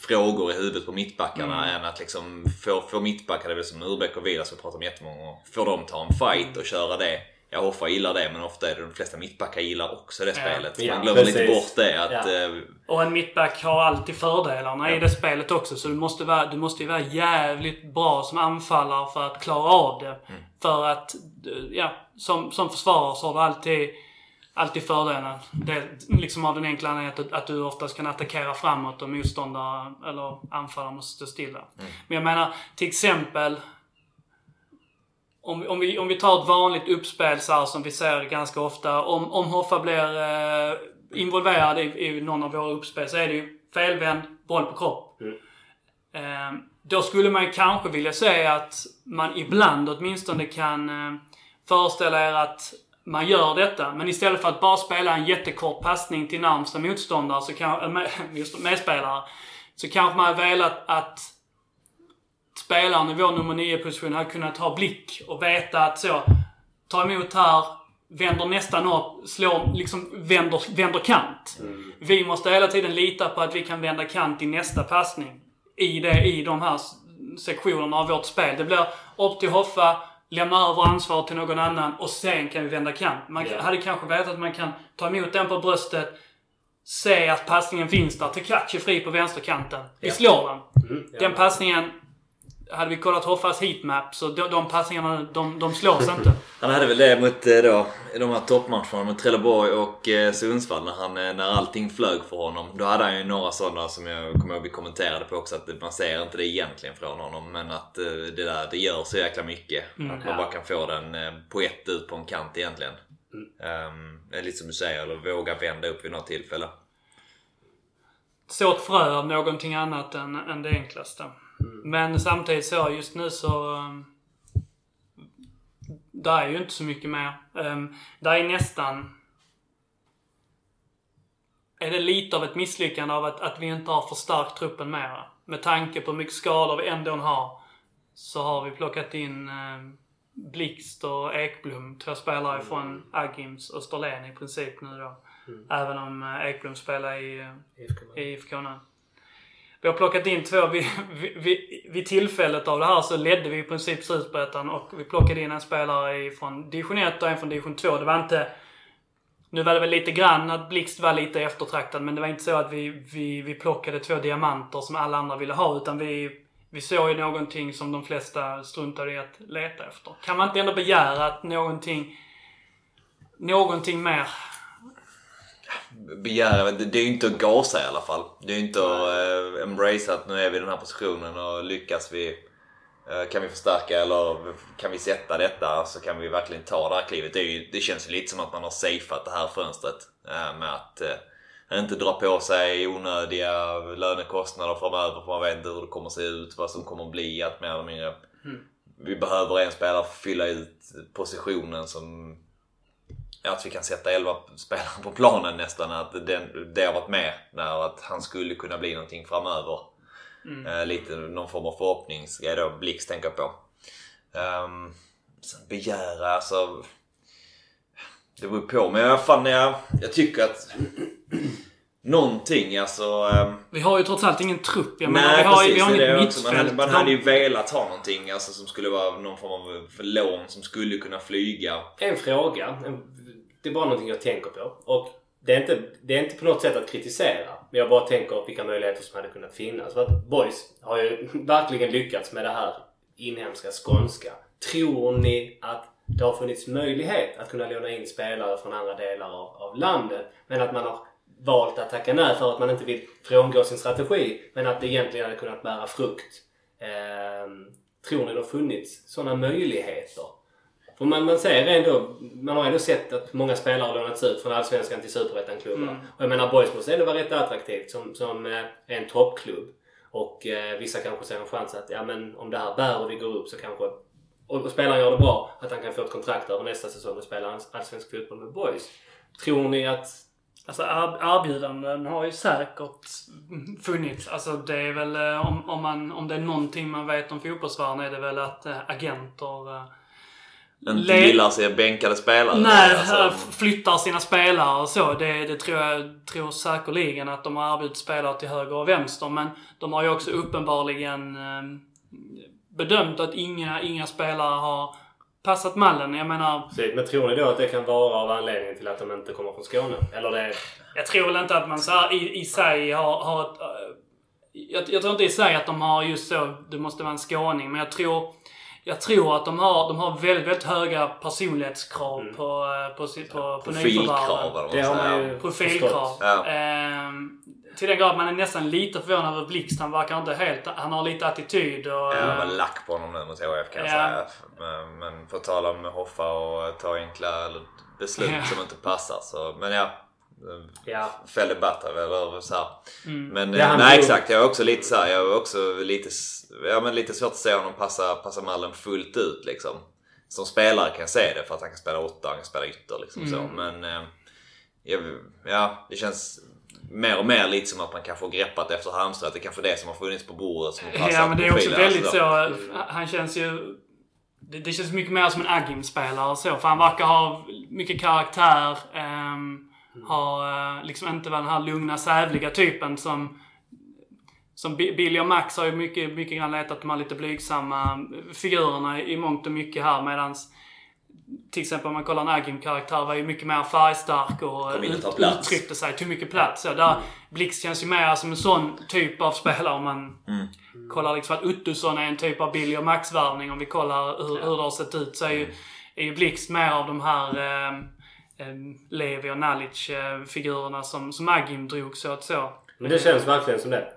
frågor i huvudet på mittbackarna än att liksom få, få mittbackar, det är väl som Urbeck och Vilas vi pratar om jättemånga gånger. Får de ta en fight och köra det. Ja, Hoffa gillar det men ofta är det de flesta mittbackar gillar också det spelet. Ja, Man glömmer lite precis. bort det. Att, Ja. eh, Och en mittback har alltid fördelarna i det spelet också. Så du måste, vara, du måste ju vara jävligt bra som anfallare för att klara av det. För att, eh, ja, som, som försvarare så har du alltid, alltid fördelen. Det liksom av den enkla anledningen att, att du oftast kan attackera framåt och motståndare eller anfallare måste stå stilla. Men jag menar, till exempel om, vi- om, vi, om vi tar ett vanligt uppspel så här som vi ser ganska ofta. Om, om Hoffa blir eh, involverad i, i någon av våra uppspel så är det ju felvänd, boll på kropp. Eh, då skulle man ju kanske vilja säga att man ibland åtminstone kan eh, föreställa er att man gör detta. Men istället för att bara spela en jättekort passning till närmsta motståndare, så kan, [LAUGHS] äh, medspelare, så kanske man har velat att spelaren i vår nummer 9-position hade kunnat ha blick och veta att så, ta emot här, vänder nästan upp, slår, liksom vänder, vänder kant. Vi måste hela tiden lita på att vi kan vända kant i nästa passning. I, det, i de här sektionerna av vårt spel. Det blir upp till Hoffa, lämna över ansvaret till någon annan och sen kan vi vända kant. Man Ja. hade kanske vetat att man kan ta emot den på bröstet, se att passningen finns där. Tekachi fri på vänsterkanten. Vi Ja. slår den. Mm. Den passningen, hade vi kollat Hoffas heatmap, så de, de passningarna, de, de slås inte. [LAUGHS] Han hade väl det mot eh, då, i de här toppmatcherna mot Trelleborg och eh, Sundsvall när, han, eh, när allting flög för honom. Då hade han ju några sådana som jag kommer ihåg vi kommenterade på också att man ser inte det egentligen från honom men att eh, det där det gör så jäkla mycket. Att man Ja. bara kan få den eh, på ett ut på en kant egentligen. Det är lite som du säger, eller våga vända upp vid något tillfälle. Så ett frö av någonting annat än, än det enklaste. Men samtidigt så, just nu så... Um, där är ju inte så mycket mer. Um, där är nästan... Är det lite av ett misslyckande av att, att vi inte har förstärkt truppen mera. Med tanke på hur mycket skador vi ändå har. Så har vi plockat in um, Blixt och Ekblom, två spelare från Agims Österlen i princip nu då. Även om eh, Ekblom spelar i, eh, i IFK nu. Vi har plockat in två. Vid, vid, vid tillfället av det här så ledde vi i princip Superettan och vi plockade in en spelare från division 1 och en från division 2. Det var inte... Nu var det väl lite grann att Blixt var lite eftertraktad men det var inte så att vi, vi, vi plockade två diamanter som alla andra ville ha utan vi, vi såg ju någonting som de flesta struntade i att leta efter. Kan man inte ändå begära att någonting... Någonting mer begära, det det är ju inte att gasa i alla fall. Det är ju inte att uh, embrace att nu är vi i den här positionen och lyckas vi eh, kan vi förstärka eller kan vi sätta detta så kan vi verkligen ta det här klivet. Det, ju, det känns ju lite som att man har safeat det här fönstret eh, med att eh, inte dra på sig onödiga lönekostnader framöver för man vet inte hur det kommer att se ut, vad som kommer att bli allt mer eller mindre. Vi behöver en spelare för att fylla ut positionen som att vi kan sätta 11 spelare på planen nästan. Att den, det har varit med när att han skulle kunna bli någonting framöver. Eh, lite någon form av förhoppningsgrej då. Blix tänker jag på. Um, sen begära, alltså. Det beror på. Men jag, fan, jag, jag tycker att någonting alltså. ehm, Vi har ju trots allt ingen trupp. Jag menar, Nej vi har, precis, vi har inget. Man mittfält. man De- hade ju velat ha någonting alltså, som skulle vara någon form av lån som skulle kunna flyga. En fråga. En, det är bara någonting jag tänker på. Och det, är inte, det är inte på något sätt att kritisera. Men jag bara tänker vilka möjligheter som hade kunnat finnas. För att Boys har ju [LAUGHS] verkligen lyckats med det här inhemska skånska. Tror ni att det har funnits möjlighet att kunna låna in spelare från andra delar av, av landet men att man har valt att tacka nej för att man inte vill frångå sin strategi men att det egentligen hade kunnat bära frukt. Eh, tror ni det har funnits sådana möjligheter? För man, man ser ändå, man har ändå sett att många spelare har lånats ut från Allsvenskan till Superettan-klubbar. Mm. Och jag menar Boys måste ändå vara rätt attraktivt som, som eh, en toppklubb. Och eh, vissa kanske ser en chans att ja, men om det här bär och vi går upp så kanske och, och spelaren gör det bra, att han kan få ett kontrakt över nästa säsong och spela allsvensk fotboll med Boys. Tror ni att... Alltså er- erbjudanden har ju säkert funnits. Alltså det är väl eh, om, om, man, om det är någonting man vet om fotbollsvärlden är det väl att eh, agenter eh, Inte Le- gillar sig bänkade spelare. Nej, Alltså, flyttar sina spelare och så. Det, det tror jag tror säkerligen att de har erbjudit spelare till höger och vänster. Men de har ju också uppenbarligen eh, bedömt att inga, inga spelare har passat mallen. Jag menar, Så, men tror ni då att det kan vara av anledningen till att de inte kommer från Skåne? Eller det... jag tror väl inte att man så här, i, i sig har, har ett, eh, jag, jag tror inte i sig att de har just så, du måste vara en skåning. Men jag tror, jag tror att de har, de har väldigt, väldigt höga personlighetskrav Mm. på, eh, på, på, på Profilkrav eller vad Det man har man säger. ju Profilkrav. förstått. Ja. Ehm, till den grad man är nästan lite förvånad över Blixt. Han verkar inte helt... Han har lite attityd och... Jag eh, var lack på honom nu mot HF kan jag Ja. säga. Men, men på tal om Hoffa och ta enkla beslut Ja. som inte passar så. Men ja. Ja. Fälle Batra eller så. Mm. Men Ja, eh, nej exakt, jag är också lite så här, Jag är också lite, ja, men lite svårt att se honom passa, passa mallen fullt ut liksom. Som spelare kan jag se det för att han kan spela åtta, han kan spela ytter liksom så. Mm. Men eh, ja, det känns mer och mer lite som att man kanske har greppat efter Halmstad. Att det kanske är det som har funnits på bordet som har passat Ja men det är också väldigt alltså. så. Han känns ju... Det, det känns mycket mer som en Agim-spelare så. För han verkar ha mycket karaktär. ehm, har eh, liksom inte vara den här lugna, sävliga typen som... Som Bi- Billy och Max har ju mycket, mycket grann letat de här lite blygsamma figurerna i mångt och mycket här medans till exempel om man kollar en Agim-karaktär var ju mycket mer färgstark och uttryckte sig, tog mycket plats. Så där, Blix känns ju mer som en sån typ av spelare om man Mm. kollar liksom att Uttusson är en typ av Billy och Max-värvning. Om vi kollar hur, hur det har sett ut så är ju, är ju Blixt mer av de här eh, Levi och Nalic-figurerna som, som Agim drog så att så. Men det känns verkligen som det.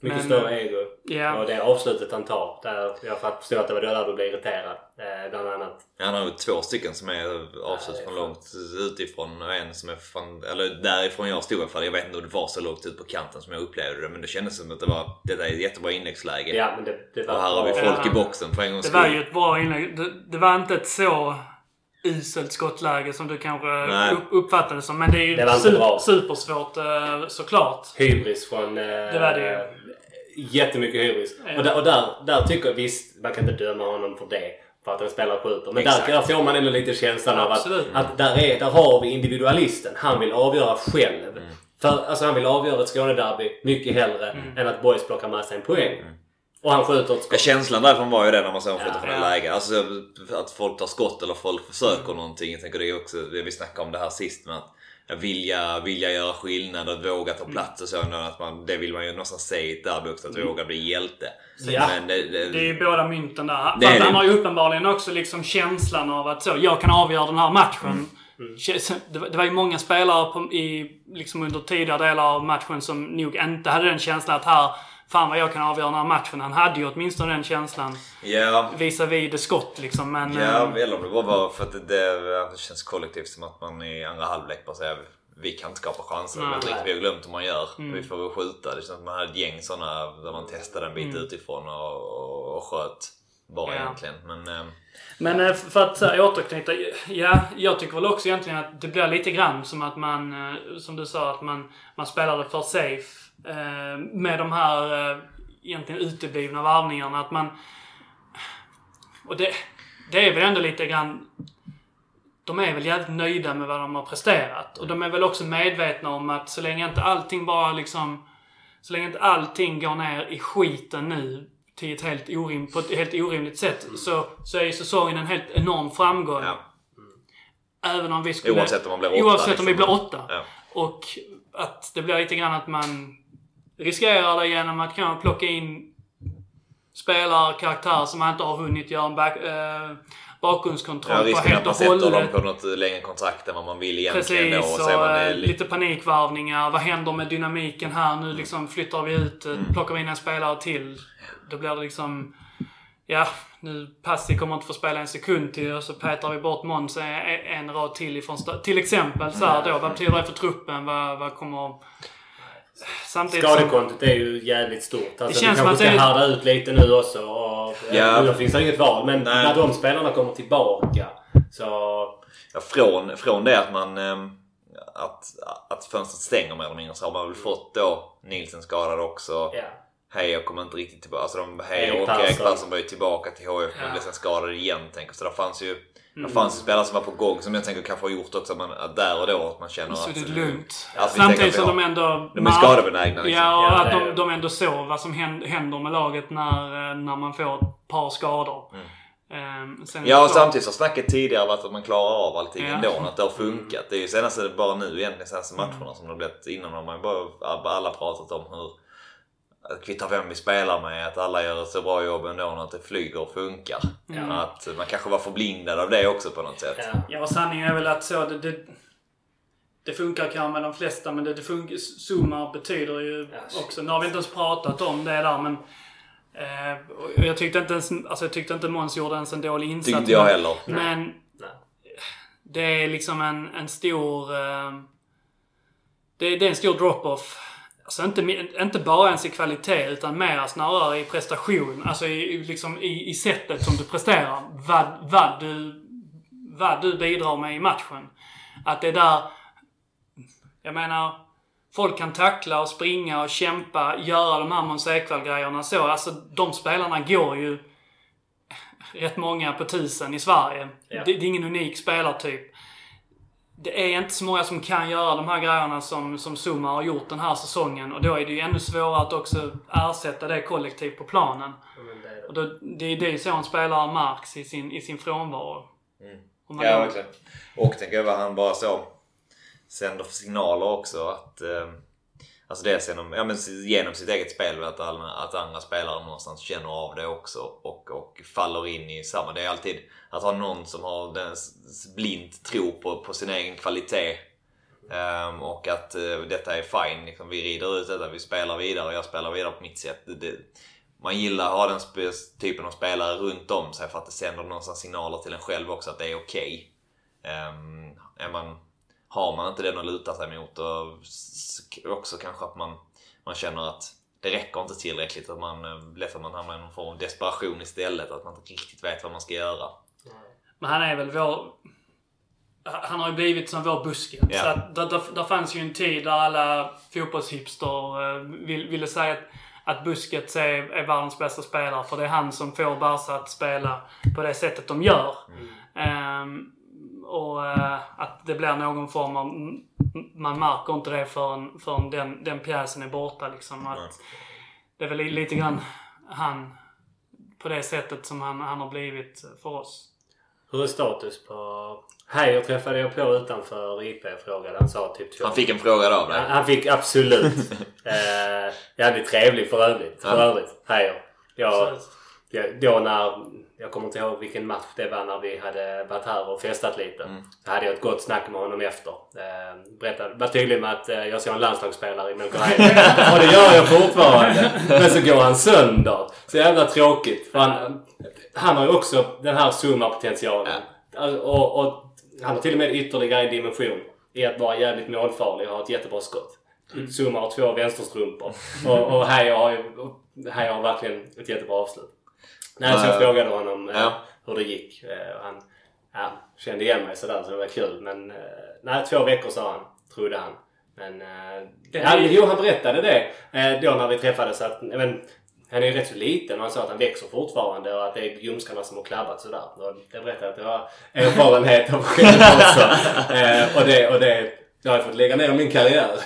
Mycket Men- större ego. Ja. Och det avslutet han tar. Där jag förstår att det var där du blev irriterad. Eh, bland annat. Han har ju två stycken som är avslut från långt utifrån och en som är från, eller därifrån jag stod i alla fall. Jag vet inte om det var så långt ut på kanten som jag upplevde det men det kändes som att det var, det där är ett jättebra inläggsläge. Ja men det, det var Och här har vi folk i boxen för en gångs Det skull. var ju ett bra inlägg. Det, det var inte ett så uselt skottläge som du kanske Nej. uppfattade som. Men det är ju Det su- supersvårt eh, såklart. Hybris från... Eh, Det var det ju. Jättemycket hybris. Ja. Och, där, och där, där tycker jag visst, man kan inte döma honom för det. För att en spelare skjuter. Men där, Exakt. där får man ändå lite känslan av att, att där, är, där har vi individualisten. Han vill avgöra själv. Mm. För, alltså han vill avgöra ett Skånederby mycket hellre Mm. än att Boys plockar med sig en poäng. Och han skjuter ett Ja, skott. känslan därifrån var ju det när man såg honom skjuta Ja, från det ja. läget. Alltså att folk tar skott eller folk försöker någonting. Jag tänker det är också, vi snackade om det här sist med att ja, vilja, vilja göra skillnad och våga ta plats och så. Att man, det vill man ju någonstans se i ett derby också, att våga bli hjälte. Ja. Men det, det, Det är ju båda mynten där. Det han har ju uppenbarligen också liksom känslan av att så, jag kan avgöra den här matchen. Det, var, det var ju många spelare på, i, liksom under tidigare delar av matchen som nog inte hade den känslan att här, fan vad jag kan avgöra den här matchen. Han hade ju åtminstone den känslan ja, visavi det skott liksom. Men, Ja, eh, eller om det bara var för att det, det, känns kollektivt som att man i andra halvlek bara säger vi kan inte skapa chanser. Vet inte, vi har glömt hur man gör. Vi får väl skjuta. Det känns som att man hade ett gäng sådana där man testade en bit utifrån och, och, och sköt bara Ja. egentligen. Men eh, Men eh, för att så här, återknyta. Ja, jag tycker väl också egentligen att det blir lite grann som att man, eh, som du sa, att man, man spelade för safe. Eh, med de här eh, egentligen uteblivna varvningarna. Att man... Och det, det är väl ändå lite grann... De är väl jävligt nöjda med vad de har presterat. Och de är väl också medvetna om att så länge inte allting bara liksom... Så länge inte allting går ner i skiten nu till ett helt orim, på ett helt orimligt sätt så, så är ju säsongen en helt enorm framgång. ja. även om vi skulle... Oavsett om man blir åtta. Oavsett om vi liksom. blir åtta. Ja. Och att det blir lite grann att man riskerar det genom att kanske plocka in spelare, karaktärer som man inte har hunnit göra en back, eh, bakgrundskontroll Ja, på risken är helt att man och sätter dem hållet. på något längre kontrakt än vad man vill egentligen. Precis, Och och, eh, det lite... panikvarvningar. Vad händer med dynamiken här? Nu liksom flyttar vi ut, Mm. plockar vi in en spelare till. Då blir det liksom... Ja, nu Passi kommer inte få spela en sekund till och så petar vi bort Måns en, en rad till ifrån Till exempel så här då. Vad betyder det för truppen? Vad, vad kommer... Samtidigt som... Skadekontot är ju jävligt stort. Alltså, Det känns vi kanske att ska det är- härda ut lite nu också. Och, Ja. Nu finns det inget val. Men Nej. när de spelarna kommer tillbaka så... Ja, från, från det att man... ehm, Att, att fönstret stänger mer eller mindre så har man väl fått då Nielsen skadad också. Ja. Heijer kommer inte riktigt tillbaka. Alltså de, Erik och Erik Persson. Var ju tillbaka till HF men Ja. blev sen skadade igen. Tänker. Så det fanns ju Mm. det fanns spelare som var på gång som jag tänker kanske har gjort också att man, att där och då att man känner Så att... det är lugnt. Vi Samtidigt som de ändå... De är skadebenägna liksom. Ja, och att de, de ändå såg vad som hän- händer med laget när, eh, när man får ett par skador. Är det Ja och samtidigt har snacket tidigare varit att man klarar av allting Ja. ändå. Att det har funkat. Det är ju senaste, bara nu egentligen, senaste matcherna som det har blivit. Innan har man ju bara alla pratat om hur att kvittar vem vi spelar med, att alla gör ett så bra jobb ändå, att det flyger och funkar. Att man kanske var förblindad av det också på något sätt. Ja. Ja, och sanningen är väl att så det, det, det funkar kanske med de flesta, men det, det funkar, Zuma betyder ju Ja, också, nu har vi inte ens pratat om det där, men eh, och jag tyckte inte ens, alltså jag tyckte inte Måns gjorde ens en dålig insats. Tyckte jag men- heller. Men Nej. det är liksom en, en stor... Eh, det, det är en stor drop-off. Alltså inte, inte bara ens i kvalitet utan mer snarare i prestation. Alltså i, liksom i, i sättet som du presterar. Vad, vad, du, vad du bidrar med i matchen. Att det är där... Jag menar... Folk kan tackla och springa och kämpa, göra de här Måns Ekvall-grejerna så. Alltså de spelarna går ju rätt många på tusen i Sverige. Ja. Det, det är ingen unik spelartyp. Det är inte så många som kan göra de här grejerna som, som Zuma har gjort den här säsongen. Och då är det ju ännu svårare att också ersätta det kollektivt på planen. Men det är det. Och då, det, är- det är ju så en spelare märks i sin, i sin frånvaro. Man Ja, verkligen. Och tänker jag vad han bara så sänder signaler också. Att, eh, alltså dels genom, ja, men genom sitt eget spel. Att, alla, att andra spelare någonstans känner av det också. Och, och faller in i samma. Det är alltid att ha någon som har den blint tro på, på sin egen kvalitet. um, och att uh, detta är fine. Liksom, vi rider ut detta, vi spelar vidare och jag spelar vidare på mitt sätt. Det, det, man gillar att ha den typen av spelare runt om sig för att det sänder någonstans signaler till en själv också att det är okej. Ehm, är man, har man inte den att luta sig mot och också kanske att man, man känner att det räcker inte tillräckligt. Att man, eh, lätt att man hamnar i någon form av desperation istället. Att man inte riktigt vet vad man ska göra. Men han är väl vår... Han har ju blivit som vår buske. Ja. Så att där, där, där fanns ju en tid där alla fotbollshipster eh, vill, ville säga att, att Busquets är, är världens bästa spelare. För det är han som får Barca att spela på det sättet de gör. Ehm, och eh, att det blir någon form av... Man märker inte det förrän, förrän den, den pjäsen är borta. Liksom. Att det är väl lite grann han på det sättet som han, han har blivit för oss. Hur är status på... Heijer träffade jag på utanför IP frågade. Han sa typ två. Han fick en fråga av dig. Han, han fick absolut. [LAUGHS] eh, jävligt trevlig för övrigt. För Ja. övrigt. Heijer. Jag, jag, då när... Jag kommer inte ihåg vilken match det var när vi hade varit här och festat lite. Mm. Så hade jag ett gott snack med honom efter. Eh, berättade, var tydlig med att eh, jag såg en landslagsspelare i Melker Heijer. Och det gör jag fortfarande. Men så går han sönder. Så jävla tråkigt. För han, han har ju också den här Zuma-potentialen. Och, och han har till och med ytterligare en dimension i att vara jävligt målfarlig och ha ett jättebra skott. Zuma har två vänsterstrumpor. Och, och Heijer har Heijer har verkligen ett jättebra avslut. Nej, så jag Äh, frågade honom eh, ja. hur det gick. Eh, och han ja, kände igen mig sådär så det var kul. Men eh, nej, två veckor sa han. Trodde han. Men eh, Det ja, är- jo, han berättade det eh, då när vi träffades. Att, men, han är ju rätt så liten och han sa att han växer fortfarande och att det är ljumskarna som har klabbat sådär. Och jag berättade att det var erfarenhet av själv också. [LAUGHS] Eh, och det, och det, jag har fått lägga ner min karriär.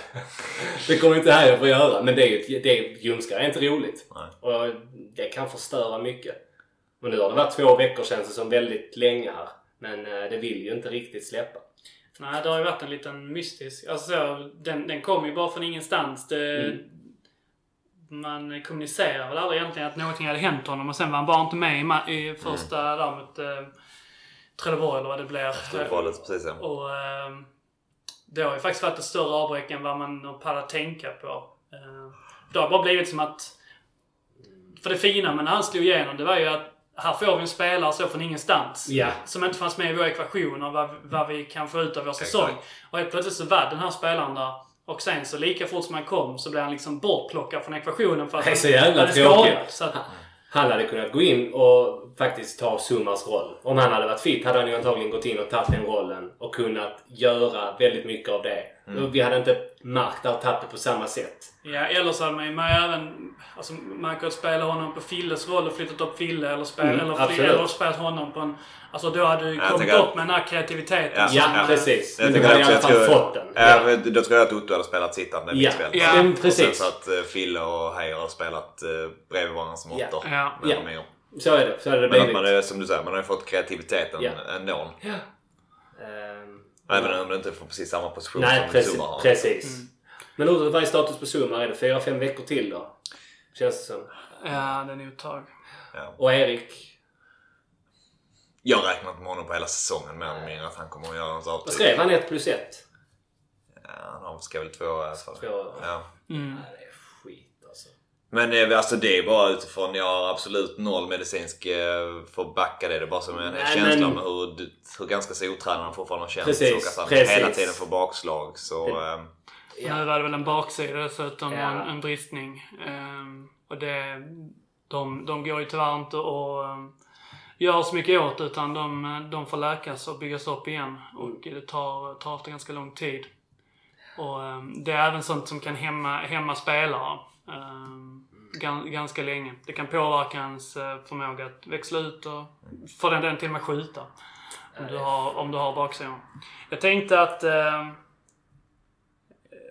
Det kommer inte här att få göra. Men det är ju, det är, ljumskar är inte roligt. Nej. Och det kan förstöra mycket. Och nu har det varit två veckor känns det som väldigt länge här. Men eh, det vill ju inte riktigt släppa. Nej, det har ju varit en liten mystisk... Alltså så, den, den kom ju bara från ingenstans. Det, Mm. Man kommunicerar väl aldrig egentligen att någonting hade hänt honom och sen var han bara inte med i, i första där mot eh, Trelleborg eller vad det blev. Valet, precis ja. Och eh, det har ju faktiskt varit ett större avbräck än vad man har pallat tänka på. Eh, det har bara blivit som att... För det fina med när han slog igenom, det var ju att här får vi en spelare så från ingenstans. Ja. Som inte fanns med i vår ekvation av vad, vad vi kan få ut av vår säsong. Exakt. Och helt plötsligt så var den här spelaren där. Och sen så lika fort som han kom så blev han liksom bortplockad från ekvationen för att han han är skadad. Så att, han hade kunnat gå in och faktiskt ta Sumas roll. Om han hade varit fit hade han ju antagligen gått in och tagit den rollen och kunnat göra väldigt mycket av det. Och Vi hade inte märkt det här tappet på samma sätt. Ja, eller så hade man ju man ju även... Alltså, man kunde spela honom på Filles roll och flyttat upp Fille eller, spela, Mm, eller, absolut. eller spelat honom på en... Alltså då hade du Jag kommit upp med den här kreativiteten. Ja, Ja, ja. precis. Jag Du hade i alla fall tror, fått den. ja. men Då tror jag att Otto hade spelat sittande Ja. mittfält. Ja. Men Och sen precis. så att eh, Fille och Heijer har spelat eh, bredvid varandra som Ja. åttor. Ja. mer Ja. mindre. Så är det. Så hade det Men att man är, som du säger, man har ju fått kreativiteten Ja. ändå. Ehm, Även om du inte får precis samma position Nej, som precis. Zuma har. precis. Men hur- vad är status på Summar? Är det fyra, fem veckor till då? Känns det som. Ja, det är nog ett tag. Ja. Och Erik? Jag räknar inte med honom på hela säsongen mer eller mindre att han kommer att göra något Vad avtryck. skrev han? 1 plus 1? Ja, han ska väl två år i alla fall. Två. Ja. Mm. Nej, det är skit alltså. Men eh, alltså det är bara utifrån, jag har absolut noll medicinsk eh, för att backa det. Det är bara som en Nej, känsla men- med hur, hur ganska så otränad fortfarande har känts. Precis, och precis. hela tiden får bakslag. Så eh, Nu var det väl en baksida dessutom och Ja. en, en bristning. Ehm, och det, de, de går ju tyvärr inte att um, göra så mycket åt utan de, de får läkas och byggas upp igen. Och det tar, tar ofta ganska lång tid. Och ehm, det är även sånt som kan hämma, hämma spelare. Um, ganska länge. Det kan påverka ens eh, förmåga att växla ut och för den delen till och med skjuta. Om du har, om du har baksidan. Jag tänkte att Eh,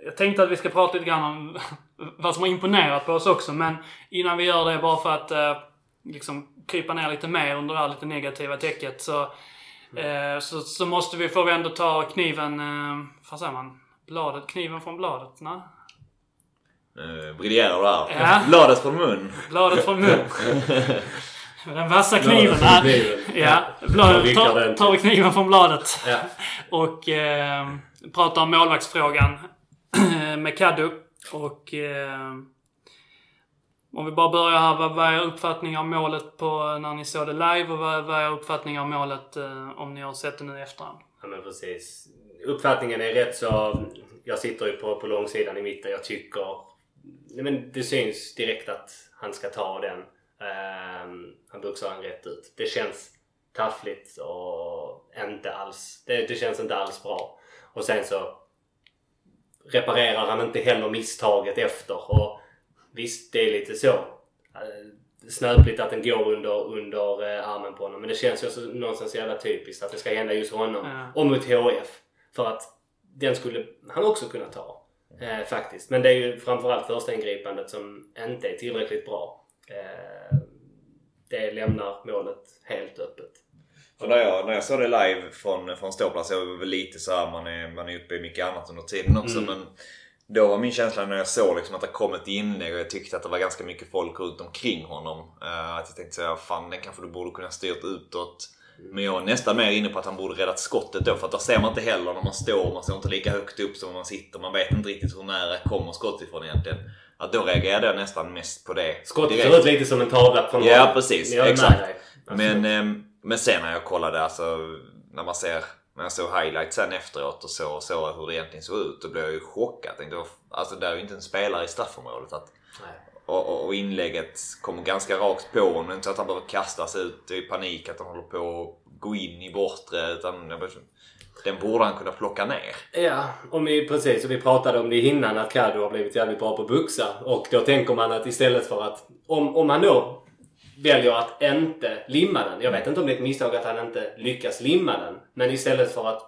jag tänkte att vi ska prata lite grann om [LAUGHS] vad som har imponerat på oss också, men innan vi gör det, bara för att eh, liksom krypa ner lite mer under det här lite negativa täcket, så, eh, så, så måste vi, får vi ändå ta kniven, eh, vad säger man? Bladet, kniven från bladet? Nej? Nu briljerar du här. Ja. Bladet från mun. Bladet från mun. [LAUGHS] Den vassa kniven. Bladet kniven. Ja, Jag bladet, tar, tar vi kniven från bladet. Ja. Och eh, pratar om målvaktsfrågan [CLEARS THROAT] med Kaddu. Och eh, om vi bara börjar här. Vad, är er uppfattning om målet på när ni såg det live och vad, vad är er uppfattning om målet eh, om ni har sett det nu i efterhand? Ja men precis. Uppfattningen är rätt så... Jag sitter ju på, på långsidan i mitten. Jag tycker... Men det syns direkt att han ska ta den. Ehm, han boxar den rätt ut. Det känns taffligt och inte alls... Det, det känns inte alls bra. Och sen så reparerar han inte heller misstaget efter. Och visst, det är lite så eh, snöpligt att den går under, under eh, armen på honom. Men det känns ju också någonstans jävla typiskt att det ska hända just honom. Ja. Och mot HF. För att den skulle han också kunna ta. Eh, faktiskt. Men det är ju framförallt första ingripandet som inte är tillräckligt bra. Eh, det lämnar målet helt öppet. För när jag, när jag såg det live från, från ståplats, jag var väl lite så här, man är, man är uppe i mycket annat under tiden också. Mm. Men då var min känsla när jag såg liksom att det kom ett inlägg och jag tyckte att det var ganska mycket folk runt omkring honom. eh, att jag tänkte såhär, fan den kanske du borde kunna styrt utåt. Men jag är nästan mer inne på att han borde räddat skottet då. För att där ser man inte heller när man står. Man står inte lika högt upp som man sitter. Man vet inte riktigt hur nära kommer skottet ifrån egentligen. Att då reagerade jag nästan mest på det. Skottet ser ut lite som en tavla från Ja, precis. Exakt. Men, ehm, men sen när jag kollade, alltså när man ser när jag såg highlights sen efteråt och så, så hur det egentligen såg ut, då blev jag ju chockad. Tänkte, alltså där är ju inte en spelare i straffområdet. Att, Nej och, och, och inlägget kommer ganska rakt på honom. Inte så att han behöver kastas ut i panik, att han håller på att gå in i bortre. Utan den borde han kunna plocka ner. Ja, och vi, precis. Och vi pratade om det innan att Kaddo har blivit jävligt bra på att buxa. Och då tänker man att istället för att... Om, om han då väljer att inte limma den. Jag vet inte om det är ett misstag att han inte lyckas limma den. Men istället för att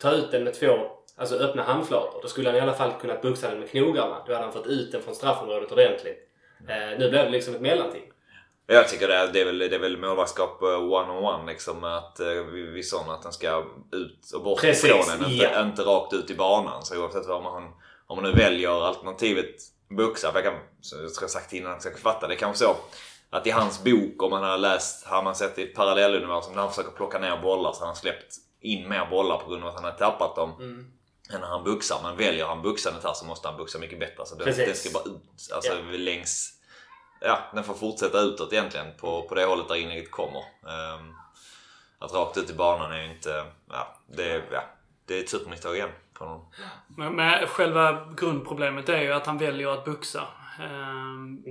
ta ut den med två alltså öppna handflator. Då skulle han i alla fall kunnat buxa den med knogarna. Då hade han fått ut den från straffområdet ordentligt. Eh, nu blev det liksom ett mellanting. Jag tycker det är, det är väl, det är väl målvaktsskap eh, one-on-one liksom. Att eh, vid vid sån att den ska ut och bort Precis, ifrån en. Inte, ja. inte rakt ut i banan. Så oavsett vad man, om man nu väljer alternativet buxa. För jag kan, så jag jag sagt innan att jag fatta. Det är kanske så att i hans bok, om man har läst, har man sett i ett parallelluniversum när han försöker plocka ner bollar så har han släppt in mer bollar på grund av att han har tappat dem. Mm. Än när han buxar. Men väljer han buxandet här så måste han buxa mycket bättre. Så Precis. den ska bara ut. Alltså Ja. längs... Ja, den får fortsätta utåt egentligen på, på det hållet där inlägget kommer. Ehm, att rakt ut i banan är ju inte... Ja, det, är- ja, det är ett supermisstag igen. Från honom. Men, men själva grundproblemet är ju att han väljer att buxa. Ehm,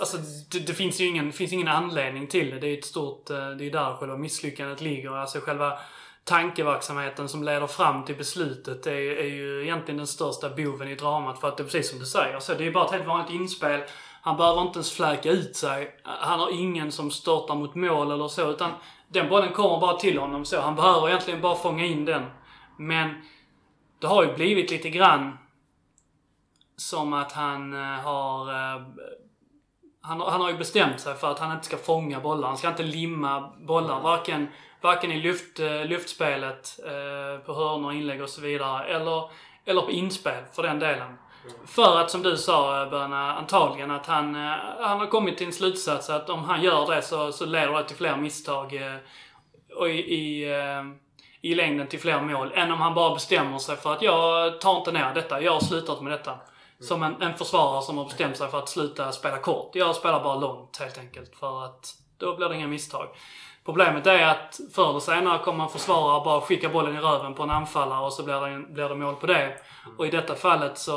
alltså det, det finns ju ingen, finns ingen anledning till det. Det är ju ett stort, eh, det är ju där själva misslyckandet ligger. Alltså själva tankeverksamheten som leder fram till beslutet är, är ju egentligen den största boven i dramat. För att det är precis som du säger, så det är ju bara ett helt vanligt inspel. Han behöver inte ens fläka ut sig. Han har ingen som störtar mot mål eller så. Utan den bollen kommer bara till honom så. Han behöver egentligen bara fånga in den. Men det har ju blivit lite grann som att han eh, har... Eh, han, har- han har ju bestämt sig för att han inte ska fånga bollar. Han ska inte limma bollar. Varken, varken i luft, eh, luftspelet, på hörnor, inlägg och så vidare. Eller, eller på inspel för den delen. För att som du sa Böna, antagligen att han, eh, han har kommit till en slutsats att om han gör det så, så leder det till fler misstag. Eh, och i, i, eh, i längden till fler mål. Än om han bara bestämmer sig för att jag tar inte ner detta, jag har slutat med detta. Som en, en försvarare som har bestämt sig för att sluta spela kort. Jag spelar bara långt helt enkelt för att då blir det inga misstag. Problemet är att förr eller senare kommer en försvarare bara skicka bollen i röven på en anfallare och så blir det, blir det mål på det. Och i detta fallet så,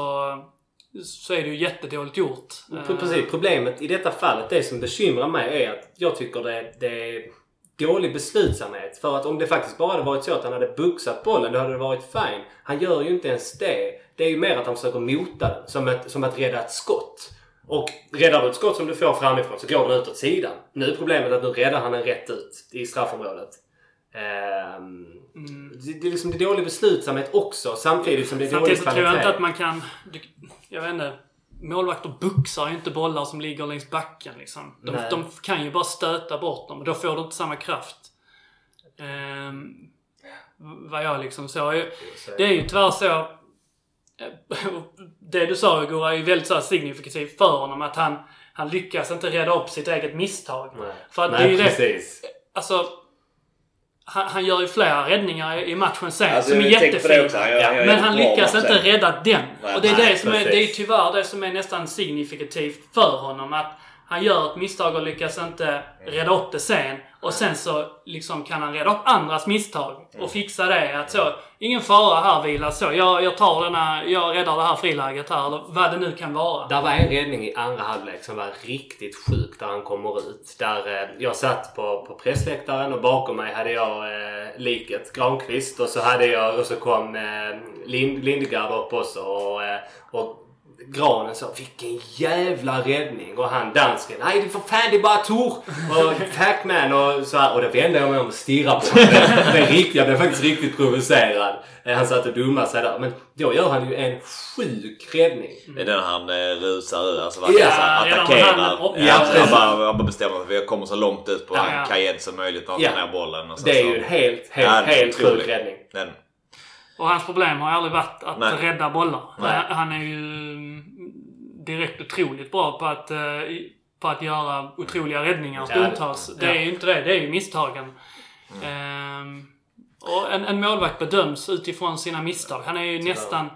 så är det ju jättedåligt gjort. P- Precis. Problemet i detta fallet, det som bekymrar mig är att jag tycker det, det är dålig beslutsamhet. För att om det faktiskt bara hade varit så att han hade buxat bollen, då hade det varit fine. Han gör ju inte ens det. Det är ju mer att han försöker mota den. Som, ett, som att rädda ett skott. Och räddar du ett skott som du får framifrån så går den ut åt sidan. Nu är problemet att nu räddar han den rätt ut i straffområdet. Ehm, det, det är liksom det är dålig beslutsamhet också samtidigt som det är dålig Samtidigt så tror jag inte kvalitet. att man kan... Jag vet inte. Målvakter buxar ju inte bollar som ligger längs backen liksom. De, de kan ju bara stöta bort dem och då får du inte samma kraft. Ehm, vad jag liksom så. Det är ju tyvärr så. [LAUGHS] Det du sa Gora är ju väldigt så signifikativt för honom att han, han lyckas inte rädda upp sitt eget misstag. Nej. För att Nej, det är ju det, precis. alltså han, han gör ju flera räddningar i matchen sen Alltså, som är jättefina. också. Men han lyckas inte rädda den. Nej, och det är, nej, det, som är, precis. det är tyvärr det som är nästan signifikativt för honom. Att han gör ett misstag och lyckas inte rädda upp det sen. Och sen så liksom kan han rädda upp andras misstag och fixa det. Att så, ingen fara här Vila. Så, jag, jag tar denna, jag räddar det här friläget här. Eller vad det nu kan vara. Där var en räddning i andra halvlek som var riktigt sjuk där han kommer ut. Där eh, jag satt på, på pressläktaren och bakom mig hade jag eh, liket Granqvist och så hade jag och så kom eh, Lind, Lindegard upp också och, eh, och Granen sa vilken jävla räddning och han dansken nej det för fan det är bara Tor och Pac-Man och så här. och då vände jag mig om och stirrade på honom. Är riktigt, Jag blev faktiskt riktigt provocerad. Han satt och dummade sig där men då gör han ju en sjuk räddning. Det är den han eh, rusar ur. Alltså Ja, verkligen så här redan attackerar. Ja, Ja, han, bara, han bara bestämmer att vi kommer så långt ut på Ja, ja, ja. Kajed som möjligt när han Ja. tar ner bollen. Och sen Det är så- ju en helt, helt, Ja, helt sjuk räddning. Den, Och hans problem har aldrig varit att Nej. rädda bollar. Nej. Han- är ju mm, direkt otroligt bra på att, eh, på att göra otroliga räddningar Ja, stundtals. det- Det är ja. ju inte det. Det är ju misstagen. Mm. Ehm, och en, en målvakt bedöms utifrån sina misstag. Han är ju nästan...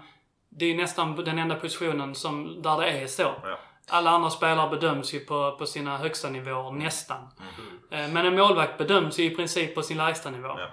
Det är ju nästan den enda positionen som, där det är så. Ja. Alla andra spelare bedöms ju på, på sina högsta nivåer, nästan. Mm. Men en målvakt bedöms ju i princip på sin lägsta nivå. Ja.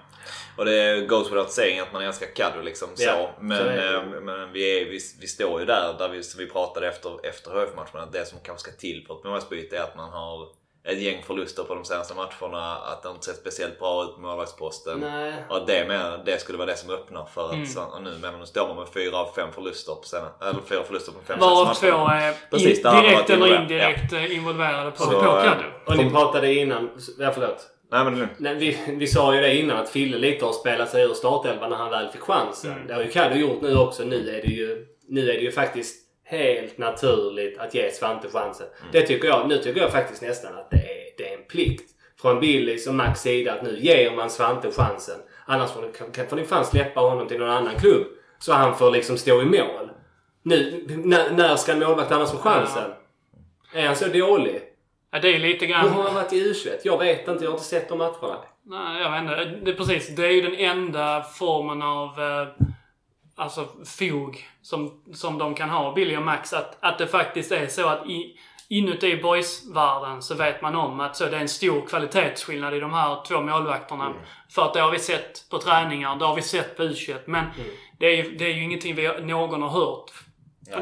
Och det goes without saying att man älskar Caddo liksom. Så. Ja, men så är det. eh, men vi, är, vi, vi står ju där, där vi, som vi pratade efter, efter HF-matchen. Att det som kanske ska till för ett målvaktsbyte är att man har ett gäng förluster på de senaste matcherna. Att det inte sett speciellt bra ut på målvaktsposten. Nej. Och det, med, det skulle vara det som öppnar för att Mm. så, och nu, men nu står man med fyra av fem förluster på sena, eller fyra förluster på fem Varav senaste två matcherna. är Precis, in, direkt eller indirekt eh, involverade på, Så, på eh. Och ni pratade innan, ja förlåt. Nej men. Nej, vi, vi sa ju det innan att Fille lite har spelat sig ur startelvan när han väl fick chansen. Mm. Det har ju Kaddo gjort nu också. Nu är det ju, nu är det ju faktiskt helt naturligt att ge Svante chansen. Mm. Det tycker jag. Nu tycker jag faktiskt nästan att det är det är en plikt från Billys och Max sida att nu ger man Svante chansen. Annars får ni, kan, får ni fan släppa honom till någon annan klubb. Så han får liksom stå i mål. Nu, när, när ska en målvakt annars få chansen? Är han så dålig? Ja, det är lite Hur har grann... han varit i U21? Jag vet inte. Jag har inte sett de matcherna. Nej, jag vet inte. Det, precis. Det är ju den enda formen av eh, alltså fog som, som de kan ha, Billy och Max. Att, att det faktiskt är så att i, inuti boys-världen så vet man om att så det är en stor kvalitetsskillnad i de här två målvakterna. För att det har vi sett på träningar, det har vi sett på U21. Men det, är, ju- det är ju ingenting vi, har- någon har hört.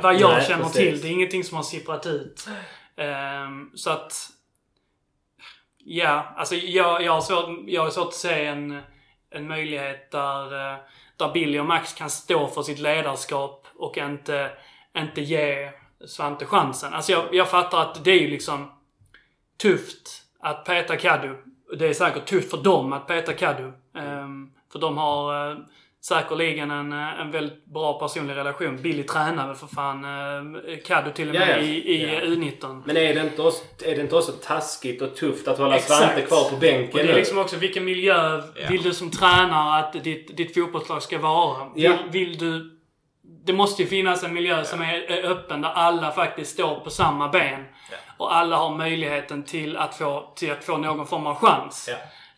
Vad jag Nej, känner precis. till. Det är ingenting som har sipprat ut. Ehm, så att... Ja, alltså jag, jag, har svårt, jag har svårt att se en, en möjlighet där, eh, där Billy och Max kan stå för sitt ledarskap och inte, inte ge Svante chansen. Alltså jag, jag fattar att det är ju liksom tufft att peta Kaddu. Det är säkert tufft för dem att peta Kaddu. Um, ehm, för de har uh, säkerligen en, eh, en väldigt bra personlig relation. Billy tränar väl för fan uh, Kaddu till och med ja. i, i Ja. U19. Men är det, inte också, är det inte också taskigt och tufft att hålla Exakt. Svante kvar på bänken Och det är nu? liksom också vilken miljö Ja. vill du som tränare att ditt, ditt fotbollslag ska vara? Vill, vill du... Det måste ju finnas en miljö som är, är öppen där alla faktiskt står på samma ben. Och alla har möjligheten till att få, till att få någon form av chans.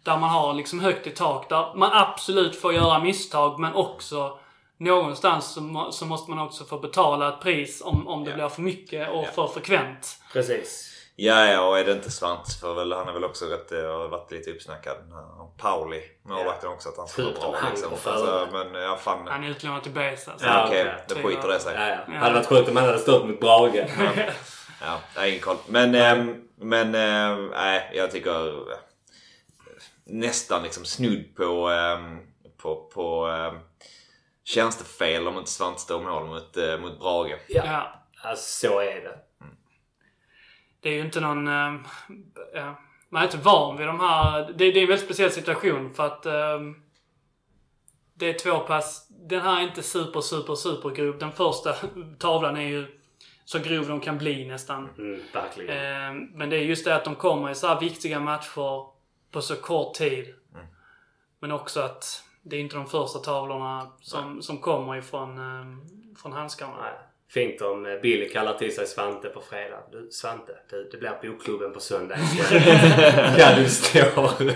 Ja. Där man har liksom högt i tak. Där man absolut får göra misstag men också någonstans så, så måste man också få betala ett pris om, om det Ja. blir för mycket och Ja. för frekvent. Precis. Ja, ja, och är det inte Svante för väl, han är väl också rätt, det har varit lite uppsnackad. Han- Pauli, målvakten också, att han ska vara bra liksom. Alltså, men ja, fan. Han är utlånad till BS alltså. Ja, okej, okej. det skiter det sig. Ja, ja. Ja. Hade varit sjukt om han hade stått mot Brage. Ja, jag har ingen koll. Men, ehm, men ehm, nej, jag tycker eh, nästan liksom snudd på, ehm, på, på ehm, tjänstefel om inte Svante står mål mot, eh, mot Brage. Ja. Ja. Alltså, så är det. Det är ju inte någon... eh, ja, man är inte van vid de här... Det, det är en väldigt speciell situation för att... eh, det är två pass... Den här är inte super, super, super grov. Den första [LAUGHS] tavlan är ju så grov de kan bli nästan. Mm, verkligen. Eh, men det är just det att de kommer i så här viktiga matcher på så kort tid. Men också att det är inte de första tavlorna som, som kommer ifrån eh, från handskarna. Nej. Fint om eh, Billy kallar till sig Svante på fredag. Du Svante, du, det blir bokklubben på söndag [LAUGHS] kan [LAUGHS] du stå? [LAUGHS]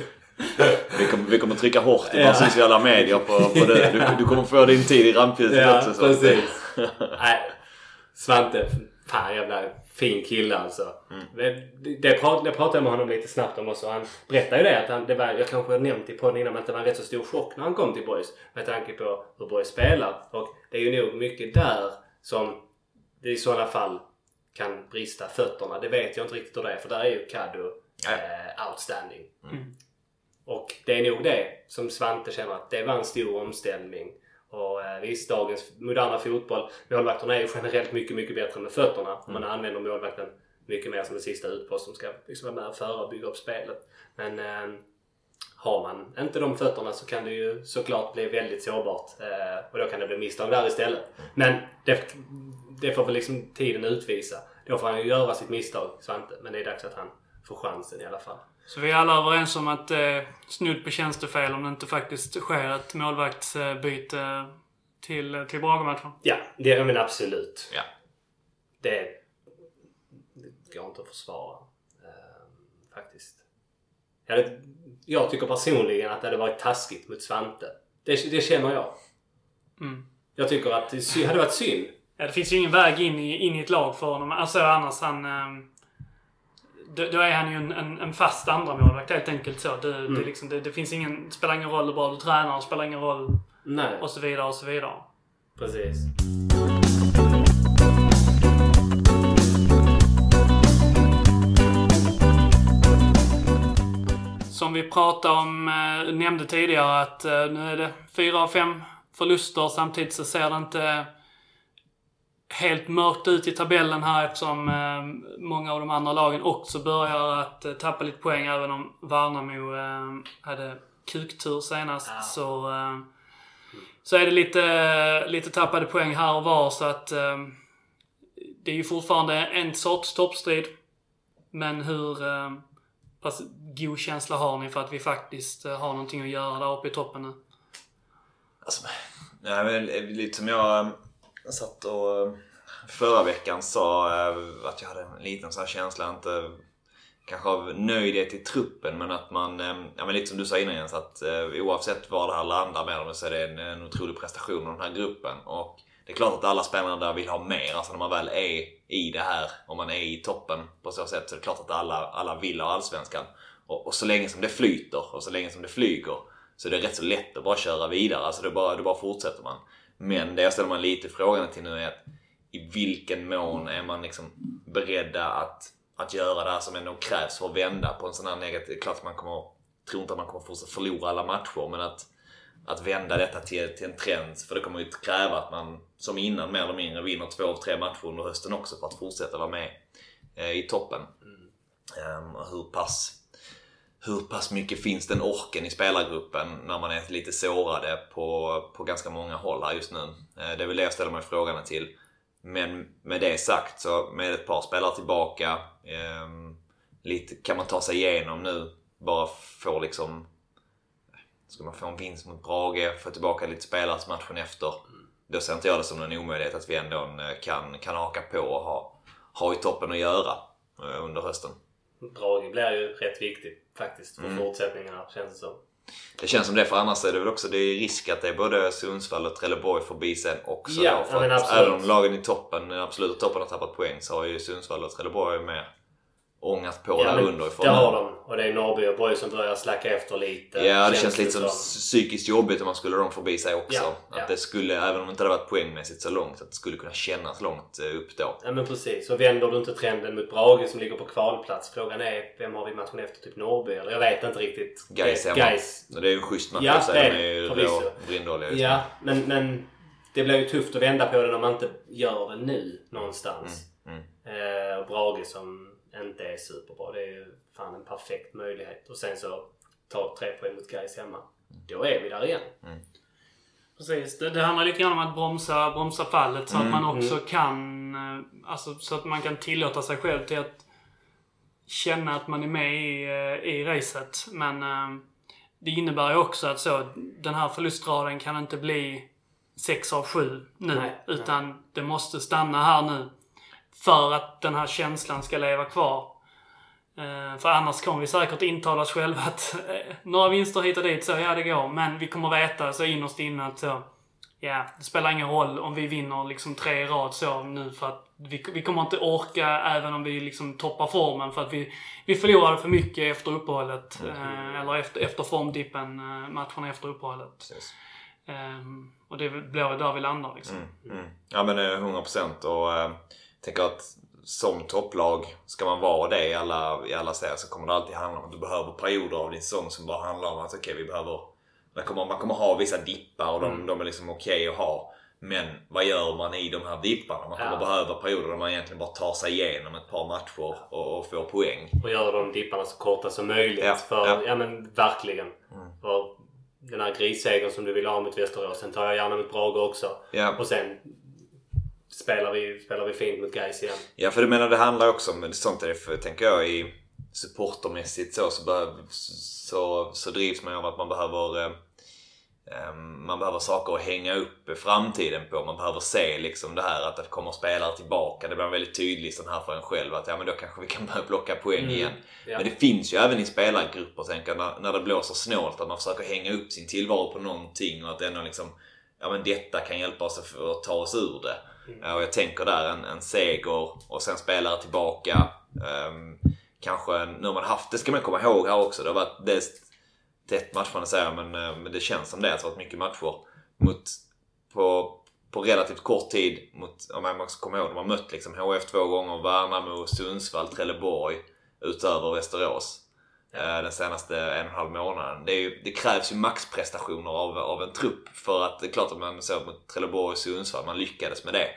Vi kommer, vi kommer trycka hårt i Ja. sociala medier på, på det. Du, du kommer få din tid i rampljuset ja, också. Så. precis. Nej, Svante, fan jävla fin kille alltså. Det, det, prat, det pratade jag med honom lite snabbt om också. Han berättade ju det att han, det var, jag kanske har nämnt i podden innan, men att det var en rätt så stor chock när han kom till Boys. Med tanke på hur Boys spelar. Och det är ju nog mycket där som det i sådana fall kan brista fötterna. Det vet jag inte riktigt hur det är för där är ju Kaddo Ja. eh, outstanding. Mm. Och det är nog det som Svante känner att det var en stor omställning. Och eh, visst, dagens moderna fotboll, målvakterna är ju generellt mycket, mycket bättre med fötterna. Man använder målvakten mycket mer som en sista utpost som ska liksom vara med och föra och bygga upp spelet. Men eh, har man inte de fötterna så kan det ju såklart bli väldigt sårbart. Eh, och då kan det bli misstag där istället. Men det, det får väl liksom tiden utvisa. Då får han ju göra sitt misstag, Svante. Men det är dags att han får chansen i alla fall. Så vi är alla överens om att det är snudd på tjänstefel om det inte faktiskt sker ett målvaktsbyte till, till Brage-matchen. Ja, det jag menar absolut. Ja. Det, det går inte att försvara. Eh, faktiskt. Jag, hade, jag tycker personligen att det hade varit taskigt mot Svante. Det, det känner jag. Mm. Jag tycker att det hade varit synd. Ja, det finns ju ingen väg in i, in i ett lag för honom. Alltså annars han... ehm, Då, då är han ju en, en, en fast andra målvakt helt enkelt så. Det, det, är liksom, det, det finns ingen... spelar ingen roll hur bra du tränar, spelar ingen roll Nej, och så vidare och så vidare. precis. Som vi pratade om, eh, nämnde tidigare att eh, nu är det fyra av fem förluster. Samtidigt så ser det inte helt mörkt ut i tabellen här eftersom eh, många av de andra lagen också börjar att eh, tappa lite poäng. Även om Värnamo eh, hade kuktur senast Ja. så, eh, så är det lite, lite tappade poäng här och var. Så att eh, det är ju fortfarande en sorts toppstrid. Men hur eh, pass god känsla har ni för att vi faktiskt eh, har någonting att göra där uppe i toppen nu? Alltså, nej, men lite som jag jag satt och eh, förra veckan sa eh, att jag hade en liten så här känsla, inte kanske av nöjdhet i truppen men att man, eh, ja men lite som du sa innan Jens, att oavsett var det här landar med dem så är det en, en otrolig prestation av den här gruppen. Och det är klart att alla spelare där vill ha mer, alltså när man väl är i det här, om man är i toppen på så sätt så är det klart att alla, alla vill ha Allsvenskan. Och, och så länge som det flyter och så länge som det flyger så är det rätt så lätt att bara köra vidare, alltså det bara, det bara fortsätter man. Men det jag ställer mig lite frågan till nu är att i vilken mån är man liksom beredda att, att göra det här som ändå krävs för att vända på en sån här negativ... Klart att man kommer, tror inte att man kommer fortsätta förlora alla matcher men att, att vända detta till, till en trend. För det kommer ju kräva att man som innan mer eller mindre vinner två av tre matcher under hösten också för att fortsätta vara med eh, i toppen. Um, hur pass hur pass mycket finns den orken i spelargruppen när man är lite sårade på, på ganska många håll här just nu? Eh, det är väl det jag ställer mig frågan till. Men med det sagt så med ett par spelare tillbaka, eh, lite, kan man ta sig igenom nu? Bara få liksom... Ska man få en vinst mot Brage, få tillbaka lite spelare till matchen efter. Då ser inte jag det som någon omöjlighet att vi ändå eh, kan, kan haka på och ha, ha i toppen att göra eh, under hösten. Brage blir ju rätt viktigt faktiskt Mm. för fortsättningarna känns det som. Det känns som det, för annars är det väl också det är risk att det är både Sundsvall och Trelleborg förbi sen också. Ja, då, ja, för men att absolut. även om lagen i toppen, den absoluta toppen har tappat poäng så har ju Sundsvall och Trelleborg mer ångat på där men underifrån. det har de. Och det är Norrby och Borg som börjar slacka efter lite. Ja, det känns lite som psykiskt jobbigt om man skulle dem förbi sig också. Ja, att ja. det skulle, även om det inte hade varit poängmässigt så långt, att det skulle kunna kännas långt eh, upp då. Ja men precis. Och vänder du inte trenden mot Brage som ligger på kvalplats? Frågan är vem har vi matchen efter? Typ Norrby? Eller jag vet inte riktigt. Gais hemma. Och Det är ju en schysst match Ja, det är De är det. ju Förvisso. brindåliga just. Ja, men, men det blir ju tufft att vända på det om man inte gör det nu någonstans. Mm, Eh, och Brage som inte är superbra. Det är ju fan en perfekt möjlighet. Och sen så ta tre poäng mot Gais hemma. Då är vi där igen. Precis. Det, det handlar lite grann om att bromsa, bromsa fallet så att Mm. man också kan... eh, Alltså så att man kan tillåta sig själv till att känna att man är med i, eh, i racet. Men eh, det innebär ju också att så, den här förlustraden kan inte bli 6 av 7 nu. Nej, utan det måste stanna här nu. För att den här känslan ska leva kvar. Eh, För annars kommer vi säkert intala oss själva att eh, några vinster hit och dit, så ja det går. Men vi kommer veta så innerst inne att så, ja, det spelar ingen roll om vi vinner liksom tre i rad så nu för att vi, vi kommer inte orka även om vi liksom toppar formen för att vi, vi förlorade för mycket efter uppehållet. Eh, eller efter, efter formdippen, matcherna efter uppehållet. Precis. Ehm, och det blir väl där vi landar liksom. Mm. Ja men eh, 100% och tänker att som topplag ska man vara det i alla, i alla serier så kommer det alltid handla om att du behöver perioder av din säsong som bara handlar om att okej vi behöver man kommer, man kommer ha vissa dippar och de, de är liksom okej att ha. Men vad gör man i de här dipparna? Man kommer Ja. behöva perioder där man egentligen bara tar sig igenom ett par matcher och, och får poäng. Och göra de dipparna så korta som möjligt. Ja, för, ja. ja. men verkligen. För den här grissegern som du vill ha mot Västerås. Sen tar jag gärna mot Brage också. Ja. Och sen spelar vi, spelar vi fint mot Gais igen. Ja, för du menar det handlar också om, sånt är det för, tänker jag, i supportermässigt så, så, behöv, så, så drivs man ju av att man behöver eh, eh, man behöver saker att hänga upp framtiden på. Man behöver se liksom det här att det kommer spelare tillbaka. Det blir väldigt tydligt sån här för en själv att ja men då kanske vi kan börja plocka poäng igen. Ja. Men det finns ju även i spelargrupper tänker jag, när, när det blåser snålt att man försöker hänga upp sin tillvaro på någonting och att ändå liksom ja men detta kan hjälpa oss att, att ta oss ur det. Eh, och jag tänker där en, en seger och sen spelare tillbaka. Um, kanske, nu har man haft, det ska man komma ihåg här också. Det har varit det, tätt matchande säger jag, men, eh, men det känns som det. Det har varit mycket matcher mot, på, på relativt kort tid. Mot, om man också kommer ihåg, de har mött liksom HF två gånger, Värnamo, Sundsvall, Trelleborg utöver Västerås eh, Den senaste en och en halv månaden. Det, ju, det krävs ju maxprestationer av, av en trupp för att det är klart att man såg mot Trelleborg och Sundsvall, man lyckades med det.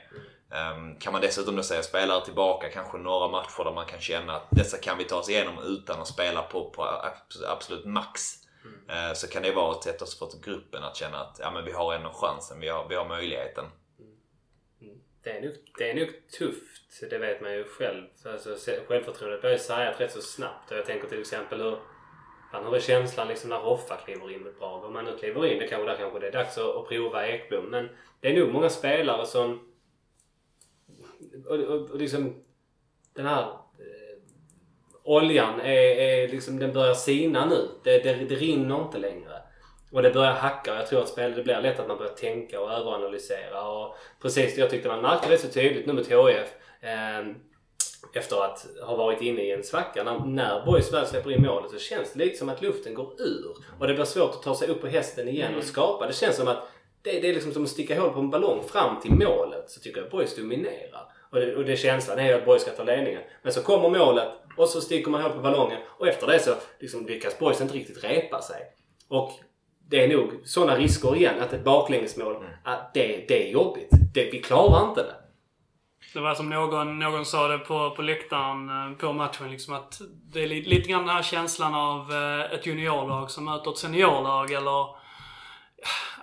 Ehm, kan man dessutom då säga spelare tillbaka, kanske några matcher där man kan känna att dessa kan vi ta oss igenom utan att spela på, på abs- absolut max. Eh, Så kan det vara ett sätt också för gruppen att känna att ja, men vi har ändå chansen, vi har, vi har möjligheten det är nog, det är nog tufft. Det vet man ju själv. Alltså, självförtroendet börjar sargat rätt så snabbt. Och jag tänker till exempel hur, fan, hur är känslan liksom när Hoffa kliver in mot Brage? Om man nu kliver in, det kanske, där kanske det är dags att, att prova Ekblom. Men det är nog många spelare som... Och, och, och liksom den här eh, oljan är, är liksom, den börjar sina nu. Det, det, det rinner inte längre. Och det börjar hacka jag tror att spel, det blir lätt att man börjar tänka och överanalysera. Och precis, jag tyckte man märkte det så tydligt nu mot HIF. Eh, efter att ha varit inne i en svacka. När, när Boys väl släpper in målet så känns det lite som att luften går ur. Och det blir svårt att ta sig upp på hästen igen och skapa. Det känns som att det, det är liksom som att sticka hål på en ballong fram till målet. Så tycker jag Boys dominerar. Och det, och det känslan är ju att Boys ska ta ledningen. Men så kommer målet och så sticker man hål på ballongen. Och efter det så liksom lyckas Boys inte riktigt repa sig. Och det är nog sådana risker igen. Att ett baklängesmål, att det, det är jobbigt. Det, vi klarar inte det. Det var som någon, någon sa det på, på läktaren eh, på matchen. Liksom att det är li, lite grann den här känslan av eh, ett juniorlag som möter ett seniorlag. Eller,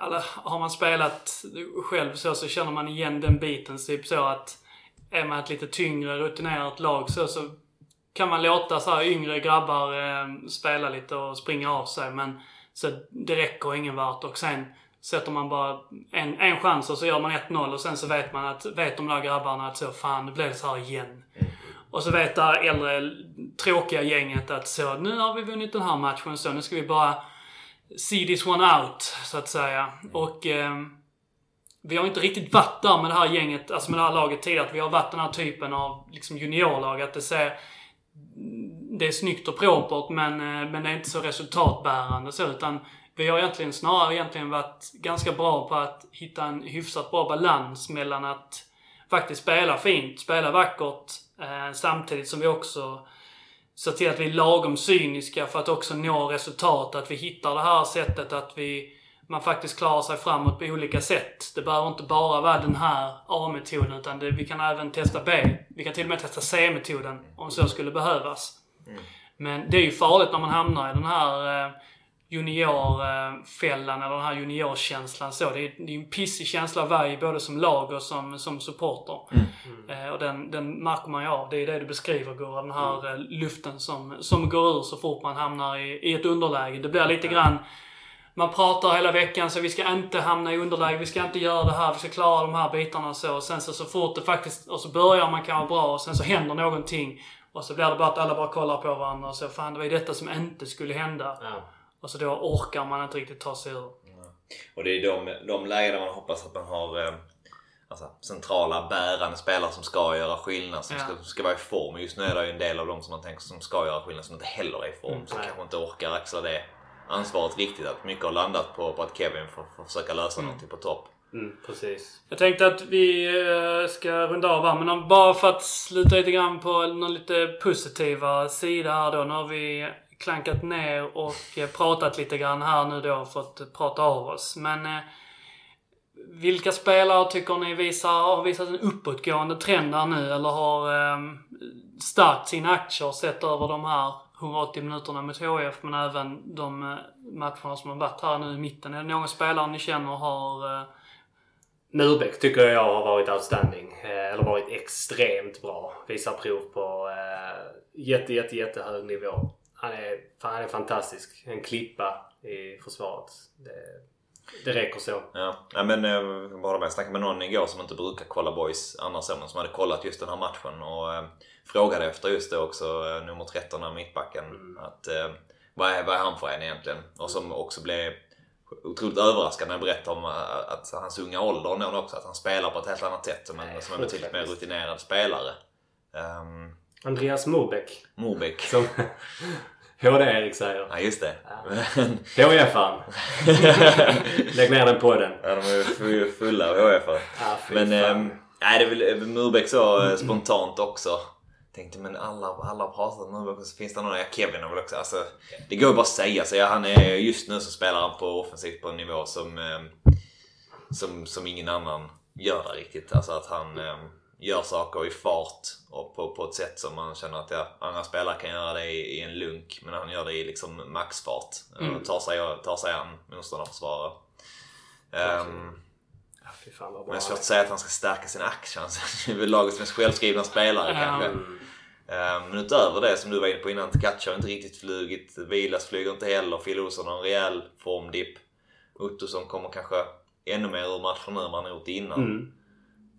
eller har man spelat själv så, så känner man igen den biten. Så typ så att är man ett lite tyngre rutinerat lag så, så kan man låta så här yngre grabbar eh, spela lite och springa av sig. Men så det räcker ingen vart. Och sen sätter man bara en, en chans och så gör man 1-0 och sen så vet man att, vet de där grabbarna att så fan, det blev så här igen. Och så vet det här äldre, tråkiga gänget att så, nu har vi vunnit den här matchen så nu ska vi bara see this one out, så att säga. Och eh, vi har inte riktigt varit där med det här gänget, alltså med det här laget tidigare. Att vi har varit den här typen av liksom juniorlag. Att det ser... Det är snyggt och propert men, eh, men det är inte så resultatbärande så utan vi har egentligen snarare egentligen varit ganska bra på att hitta en hyfsat bra balans mellan att faktiskt spela fint, spela vackert eh, samtidigt som vi också ser till att vi är lagom cyniska för att också nå resultat. Att vi hittar det här sättet att vi man faktiskt klarar sig framåt på olika sätt. Det behöver inte bara vara den här A-metoden utan det, vi kan även testa B. Vi kan till och med testa C-metoden om så skulle behövas. Men det är ju farligt när man hamnar i den här eh, juniorfällan eller den här juniorkänslan. Så det, är, det är en pissig känsla att vara i både som lag och som, som supporter. Eh, och den, den märker man ju av. Det är det du beskriver Gurra. Den här eh, luften som, som går ur så fort man hamnar i, i ett underläge. Det blir lite grann man pratar hela veckan så vi ska inte hamna i underläge, vi ska inte göra det här, vi ska klara de här bitarna och så. Och sen så, så fort det faktiskt, och så börjar man kanske bra och sen så händer någonting. Och så blir det bara att alla bara kollar på varandra och så, fan det var ju detta som inte skulle hända. Ja. Och så då orkar man inte riktigt ta sig ur. Och det är de, de lägena man hoppas att man har eh, alltså, centrala bärande spelare som ska göra skillnad, som Ja. ska, ska vara i form. Just nu är det ju en del av dem som man tänker som ska göra skillnad som inte heller är i form. Mm, som nej. kanske inte orkar axla det ansvaret riktigt. Att mycket har landat på, på att Kevin får, får försöka lösa någonting på topp. Mm, precis. Jag tänkte att vi eh, ska runda av här, men bara för att sluta lite grann på någon lite positiva sida här då. Nu har vi klankat ner och eh, pratat lite grann här nu då, fått prata av oss. Men eh, vilka spelare tycker ni visar, har visat en uppåtgående trend här nu eller har eh, stärkt sina aktier sett över de här 180 minuterna mot HIF men även de eh, matcherna som har varit här nu i mitten? Är det någon spelare ni känner har eh, Murbeck tycker jag har varit outstanding. Eh, Eller varit extremt bra. Visar prov på eh, jätte, jätte, jättehög nivå. Han är, han är fantastisk. En klippa i försvaret. Det, det räcker så. Ja, ja men eh, jag bara med. Jag snackade med någon igår som inte brukar kolla boys annars men som hade kollat just den här matchen och eh, frågade efter just det också, eh, nummer 13 av mittbacken. Att, eh, vad, är, vad är han för en egentligen? Och som också blev otroligt överraskad när jag berättade om eh, att hans unga ålder nog också. Att han spelar på ett helt annat sätt som en, som en betydligt mer rutinerad spelare. Um, Andreas Murbeck. Mobeck. Som [LAUGHS] HD-Erik säger. Ja just det. Ja. [LAUGHS] HIF-aren. [LAUGHS] Lägg ner den podden. ja, de är ju fu- fulla av HIF-are. Fy Men ehm, nej, det är väl eh, Murbeck så eh, [CLEARS THROAT] spontant också. Tänkte men alla, alla pratat om Murbeck och så finns det någon, ja Kevin har väl också. Alltså, det går ju bara att säga. Så ja, han är, just nu så spelar han på offensivt på en nivå som, ehm, som, som ingen annan gör där riktigt. Alltså att han ehm, gör saker i fart och på, på ett sätt som man känner att ja, andra spelare kan göra det i, i en lunk. Men han gör det i liksom maxfart. Mm. Och tar sig, tar sig an motståndarförsvarare. Um, Men det är svårt att säga att han ska stärka sina aktier. [LAUGHS] Han är väl lagets mest självskrivna spelare kanske. Eh, Men utöver det som du var inne på innan, Tkach har inte riktigt flugit. Vilas flyger inte heller. Phil Olsson har en rejäl formdipp. Ottosson kommer kanske ännu mer ur matchen nu än han gjort innan. Mm.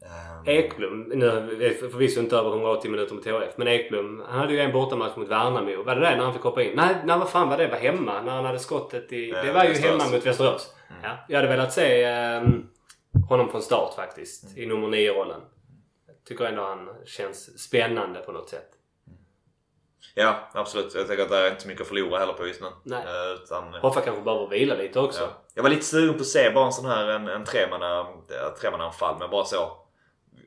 Ehm, Ekblom, nu är vi förvisso inte över 180 minuter med THF, men Ekblom han hade ju en bortamatch mot Värnamo. Var det det när han fick hoppa in? Nej, nej vad fan var det? Var hemma när han hade skottet i... Eh, Det var ju Västerås. hemma mot Västerås. Ja, jag hade velat se ehm, honom från start faktiskt. I nummer 9-rollen. Jag tycker ändå han känns spännande på något sätt. Ja, absolut. Jag tänker att det är inte så mycket att förlora heller på just nu. Nej. Eh, Utan, Hoffa kanske behöver vila lite också. ja. Jag var lite sugen på att se bara en sån här en, en ja, tremannaanfall. Men bara så.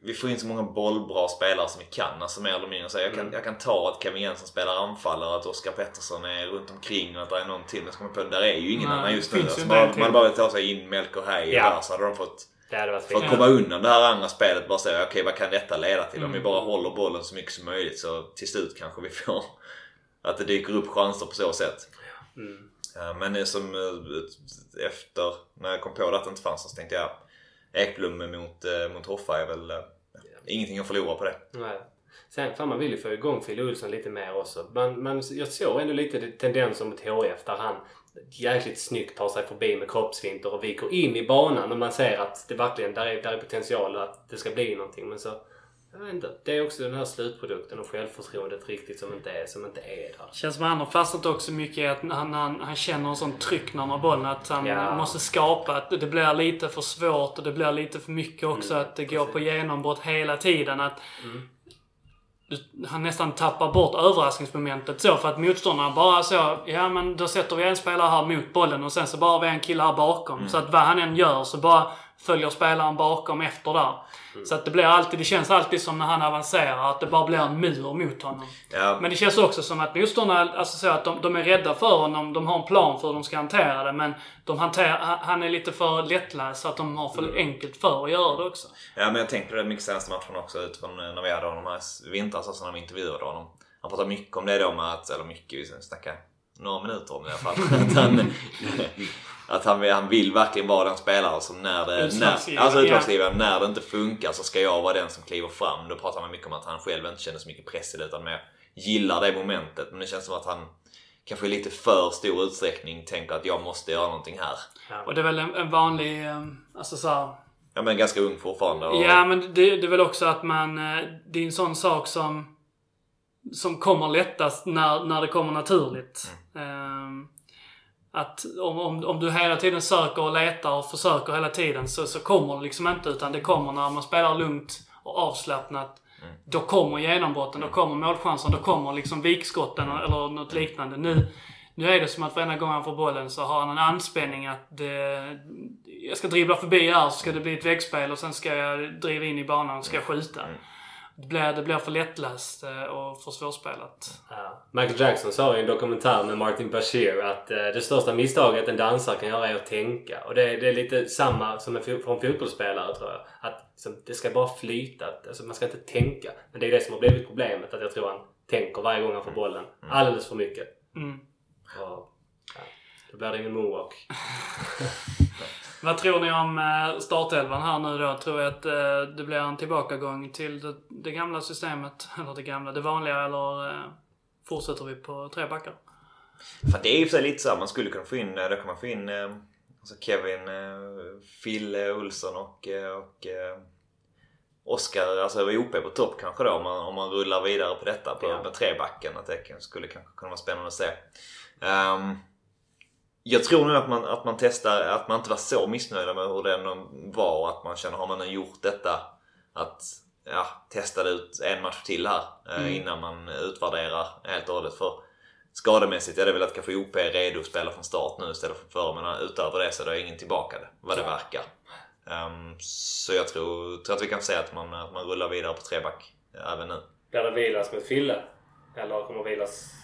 Vi får in så många bollbra spelare som vi kan. Alltså mer eller mindre. Så jag, kan, Mm. jag kan ta att Kevin Jensen spelar anfallare, att Oskar Pettersson är runt omkring och att det är någon till. Men ska man på, där är ju ingen Nej, annan just nu. Alltså, man, man hade bara ta sig in Melker Hay Ja. där så hade de fått för att komma undan det här andra spelet bara säga okej vad kan detta leda till? Om vi Mm. bara håller bollen så mycket som möjligt så till slut kanske vi får [LAUGHS] att det dyker upp chanser på så sätt. Mm. Men det som eh, efter, när jag kom på att det inte fanns så tänkte jag Ekblom mot, eh, mot Hoffa är väl eh, ingenting att förlora på det. Nej. Sen, fan man vill ju få igång Phil Olsson lite mer också. Man, man, jag såg ändå lite tendenser mot HF där han jäkligt snyggt tar sig förbi med kroppsfinter och viker in i banan och man ser att det verkligen, där är, där är potential att det ska bli någonting. Men så, jag vet inte. Det är också den här slutprodukten och självförtroendet riktigt som inte är, som inte är där. Känns som att han har fastnat också mycket i att han, han, han känner en sån tryck när han har bollen. Att han Ja. måste skapa. Att det blir lite för svårt och det blir lite för mycket också. Mm, att det går på genombrott hela tiden. Att du- han nästan tappar bort överraskningsmomentet så för att motståndarna bara så, ja men då sätter vi en spelare här mot bollen och sen så bara har vi en kille här bakom. Så att vad han än gör så bara följer spelaren bakom efter där. Så att det blir alltid, det känns alltid som när han avancerar att det bara blir en mur mot honom. Ja, Men det känns också som att motståndarna, alltså så att de, de är rädda för honom, de har en plan för hur de ska hantera det. Men de hanterar, han- är lite för lättläst så att de har för enkelt för att göra det också. ja men jag tänkte på det mycket senaste matchen också utifrån eh, när vi hade honom här i vintras, alltså när vi intervjuade honom. Han pratade mycket om det då med att, eller mycket, vi snackade några minuter om det i alla fall. [LAUGHS] att han, han, vill verkligen vara den spelare som när det, när, alltså ja. när det inte funkar så ska jag vara den som kliver fram. Då pratar man mycket om att han själv inte känner så mycket press i det utan mer gillar det momentet. Men det känns som att han kanske i lite för stor utsträckning tänker att jag måste göra någonting här. Och det är väl en, en vanlig, eh, alltså så här, Ja men ganska ung fortfarande. Och, Ja, men det, det är väl också att man... eh, Det är en sån sak som... Som kommer lättast när, när det kommer naturligt. Ehm, att om, om, om du hela tiden söker och letar och försöker hela tiden så, så kommer det liksom inte. Utan det kommer när man spelar lugnt och avslappnat. Då kommer genombrotten, då kommer målchansen, då kommer liksom vikskotten eller något liknande. Nu, nu är det som att varenda gång han får bollen så har han en anspänning att det, jag ska dribbla förbi här så ska det bli ett väggspel och sen ska jag driva in i banan och ska jag skjuta. Det blir, det blir för lättläst eh, och för svårspelat. Ja. Michael Jackson sa i en dokumentär med Martin Bashir att eh, det största misstaget en dansare kan göra är att tänka. Och det, det är lite samma som en fo- från fotbollsspelare tror jag. Att liksom, det ska bara flyta. Alltså, man ska inte tänka. Men det är det som har blivit problemet. Att jag tror han tänker varje gång han får bollen. Alldeles för mycket. Mm. Och, ja, då blir det ingen moonwalk. [LAUGHS] [LAUGHS] Vad tror ni om eh, startelvan här nu då? Tror jag att eh, det blir en tillbakagång till det, det gamla systemet? [LAUGHS] Eller det gamla, det vanliga eller eh, fortsätter vi på tre backar? För det är ju för sig lite så här, man skulle kunna få in, då kan man få in alltså Kevin, Fille Olsson och, och Oskar, alltså OP på topp kanske då om man, om man rullar vidare på detta på, Ja. med trebacken. Att det skulle kanske kunna vara spännande att se. Ehm, jag tror nu att man, att man testar, att man inte var så missnöjd med hur ändå var och att man känner, har man nu gjort detta, att ja, testa ut en match till här eh, innan man utvärderar helt och hållet. För skademässigt det väl att kanske OP är redo att spela från start nu istället för förr. Men utöver det så är det ingen tillbaka det, vad det verkar. Ehm, så jag tror, tror att vi kan säga att man, att man rullar vidare på treback även nu. Blir det Vilas med Fille? Eller kommer Vilas...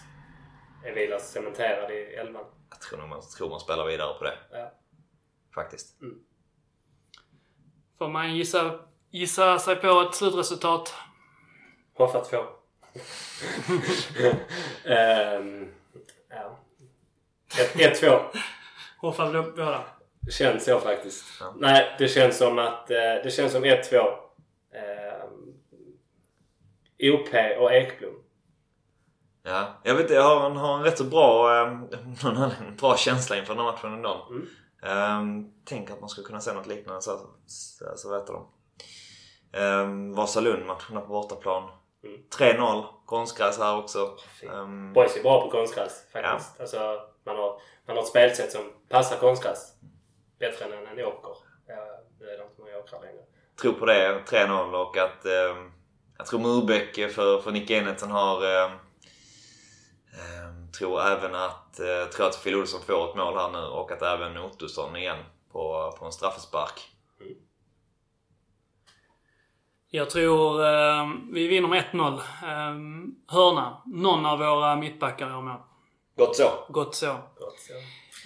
Är Vilas cementerad i elvan? Jag tror nog man, tror man spelar vidare på det. Ja. Faktiskt. Får man gissa, gissa sig på ett slutresultat? Hoffa 2. [LAUGHS] Ehm, ja. 1-2. Hoffa båda. Känns så faktiskt. Ja. Nej, det känns som att... Eh, det känns som 1-2. Eh, OP och Ekblom. Ja, jag vet inte, jag har en, har en rätt så bra, eh, [LAUGHS] någon bra känsla inför den här matchen ändå. Mm. Um, tänk att man skulle kunna se något liknande så, så, så vet de. Um, Vasalund-matcherna på bortaplan. Mm. 3-0, konstgräs här också. Um, Boys är bra på konstgräs faktiskt. Alltså, man, har, man har ett spelsätt som passar konstgräs bättre än en åker. Ja, nu är det inte många åkrar längre. tror på det, 3-0 och att um, jag tror Murbeck för, för Nick Enetsen har um, um, tror även att, uh, tror att Phil Olsson får ett mål här nu och att även Ottosson igen på, på en straffespark. Jag tror eh, vi vinner med 1-0. Eh, hörna. Någon av våra mittbackar gör mål. Gott så. Gott så. Gott så.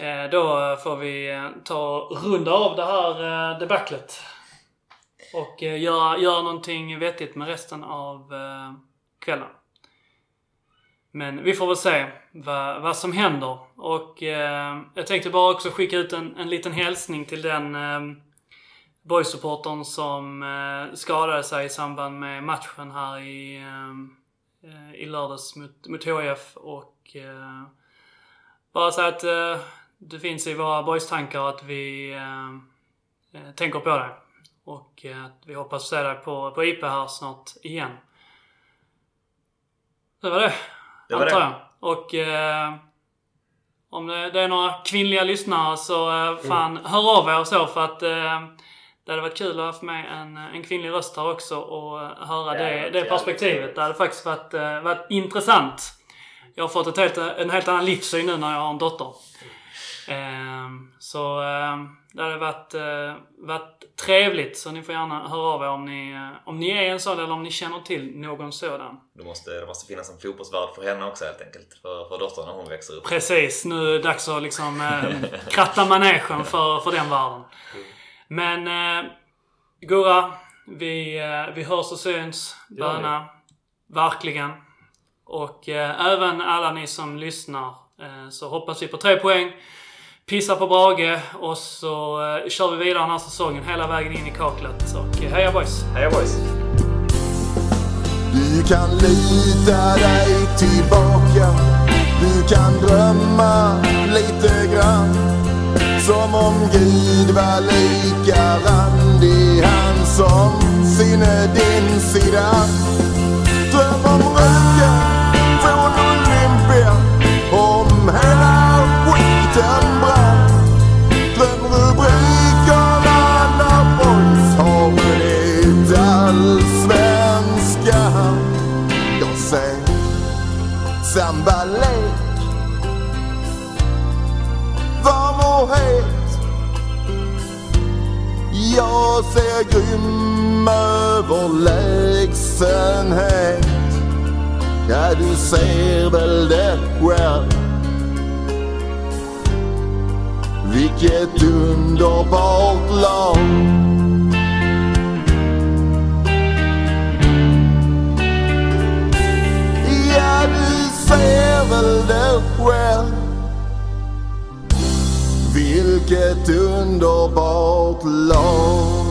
Eh, då får vi eh, ta runda av det här eh, debaclet. Och eh, göra, göra någonting vettigt med resten av eh, kvällen. Men vi får väl se vad, vad som händer. Och eh, jag tänkte bara också skicka ut en, en liten hälsning till den eh, boysupportern som eh, skadade sig i samband med matchen här i, eh, i lördags mot, mot HIF. Och eh, bara säga att eh, det finns i våra boys-tankar att vi eh, eh tänker på dig. Och eh, att vi hoppas se dig på, på IP här snart igen. Det var det, det var antar det. jag. Och eh, om det, är några kvinnliga lyssnare så eh, fan hör av er så för att eh, det hade varit kul att ha med en, en kvinnlig röst här också och eh, höra Ja, det det, perspektivet. Det hade faktiskt varit, eh, varit intressant. Jag har fått ett helt, en helt annan livssyn nu när jag har en dotter. Ehm, så ehm, det hade varit, eh, varit trevligt. Så ni får gärna höra av er om ni, eh, om ni är en sån eller om ni känner till någon sådan. Det måste, det måste finnas en fotbollsvärld för henne också helt enkelt. För, för dottern när hon växer upp. Precis, nu är det dags att liksom eh, kratta manegen för, för den världen. Men eh, Gurra, vi, vi hörs och syns. Böna. Verkligen. Och eh, även alla ni som lyssnar eh, så hoppas vi på tre poäng. Pissa på Brage och så eh, kör vi vidare den här säsongen hela vägen in i kaklet. Och eh, heja boys! Heja boys! Du kan lita dig tillbaka Du kan drömma lite grann Som om Gud var lika randig Han som sinne din sida Dröm om röken från Olympia Om hela skiten brann Jag ser grym överlägsenhet Ja, du ser väl det själv Vilket underbart lag. Ja, du ser väl det själv vilket underbart lag.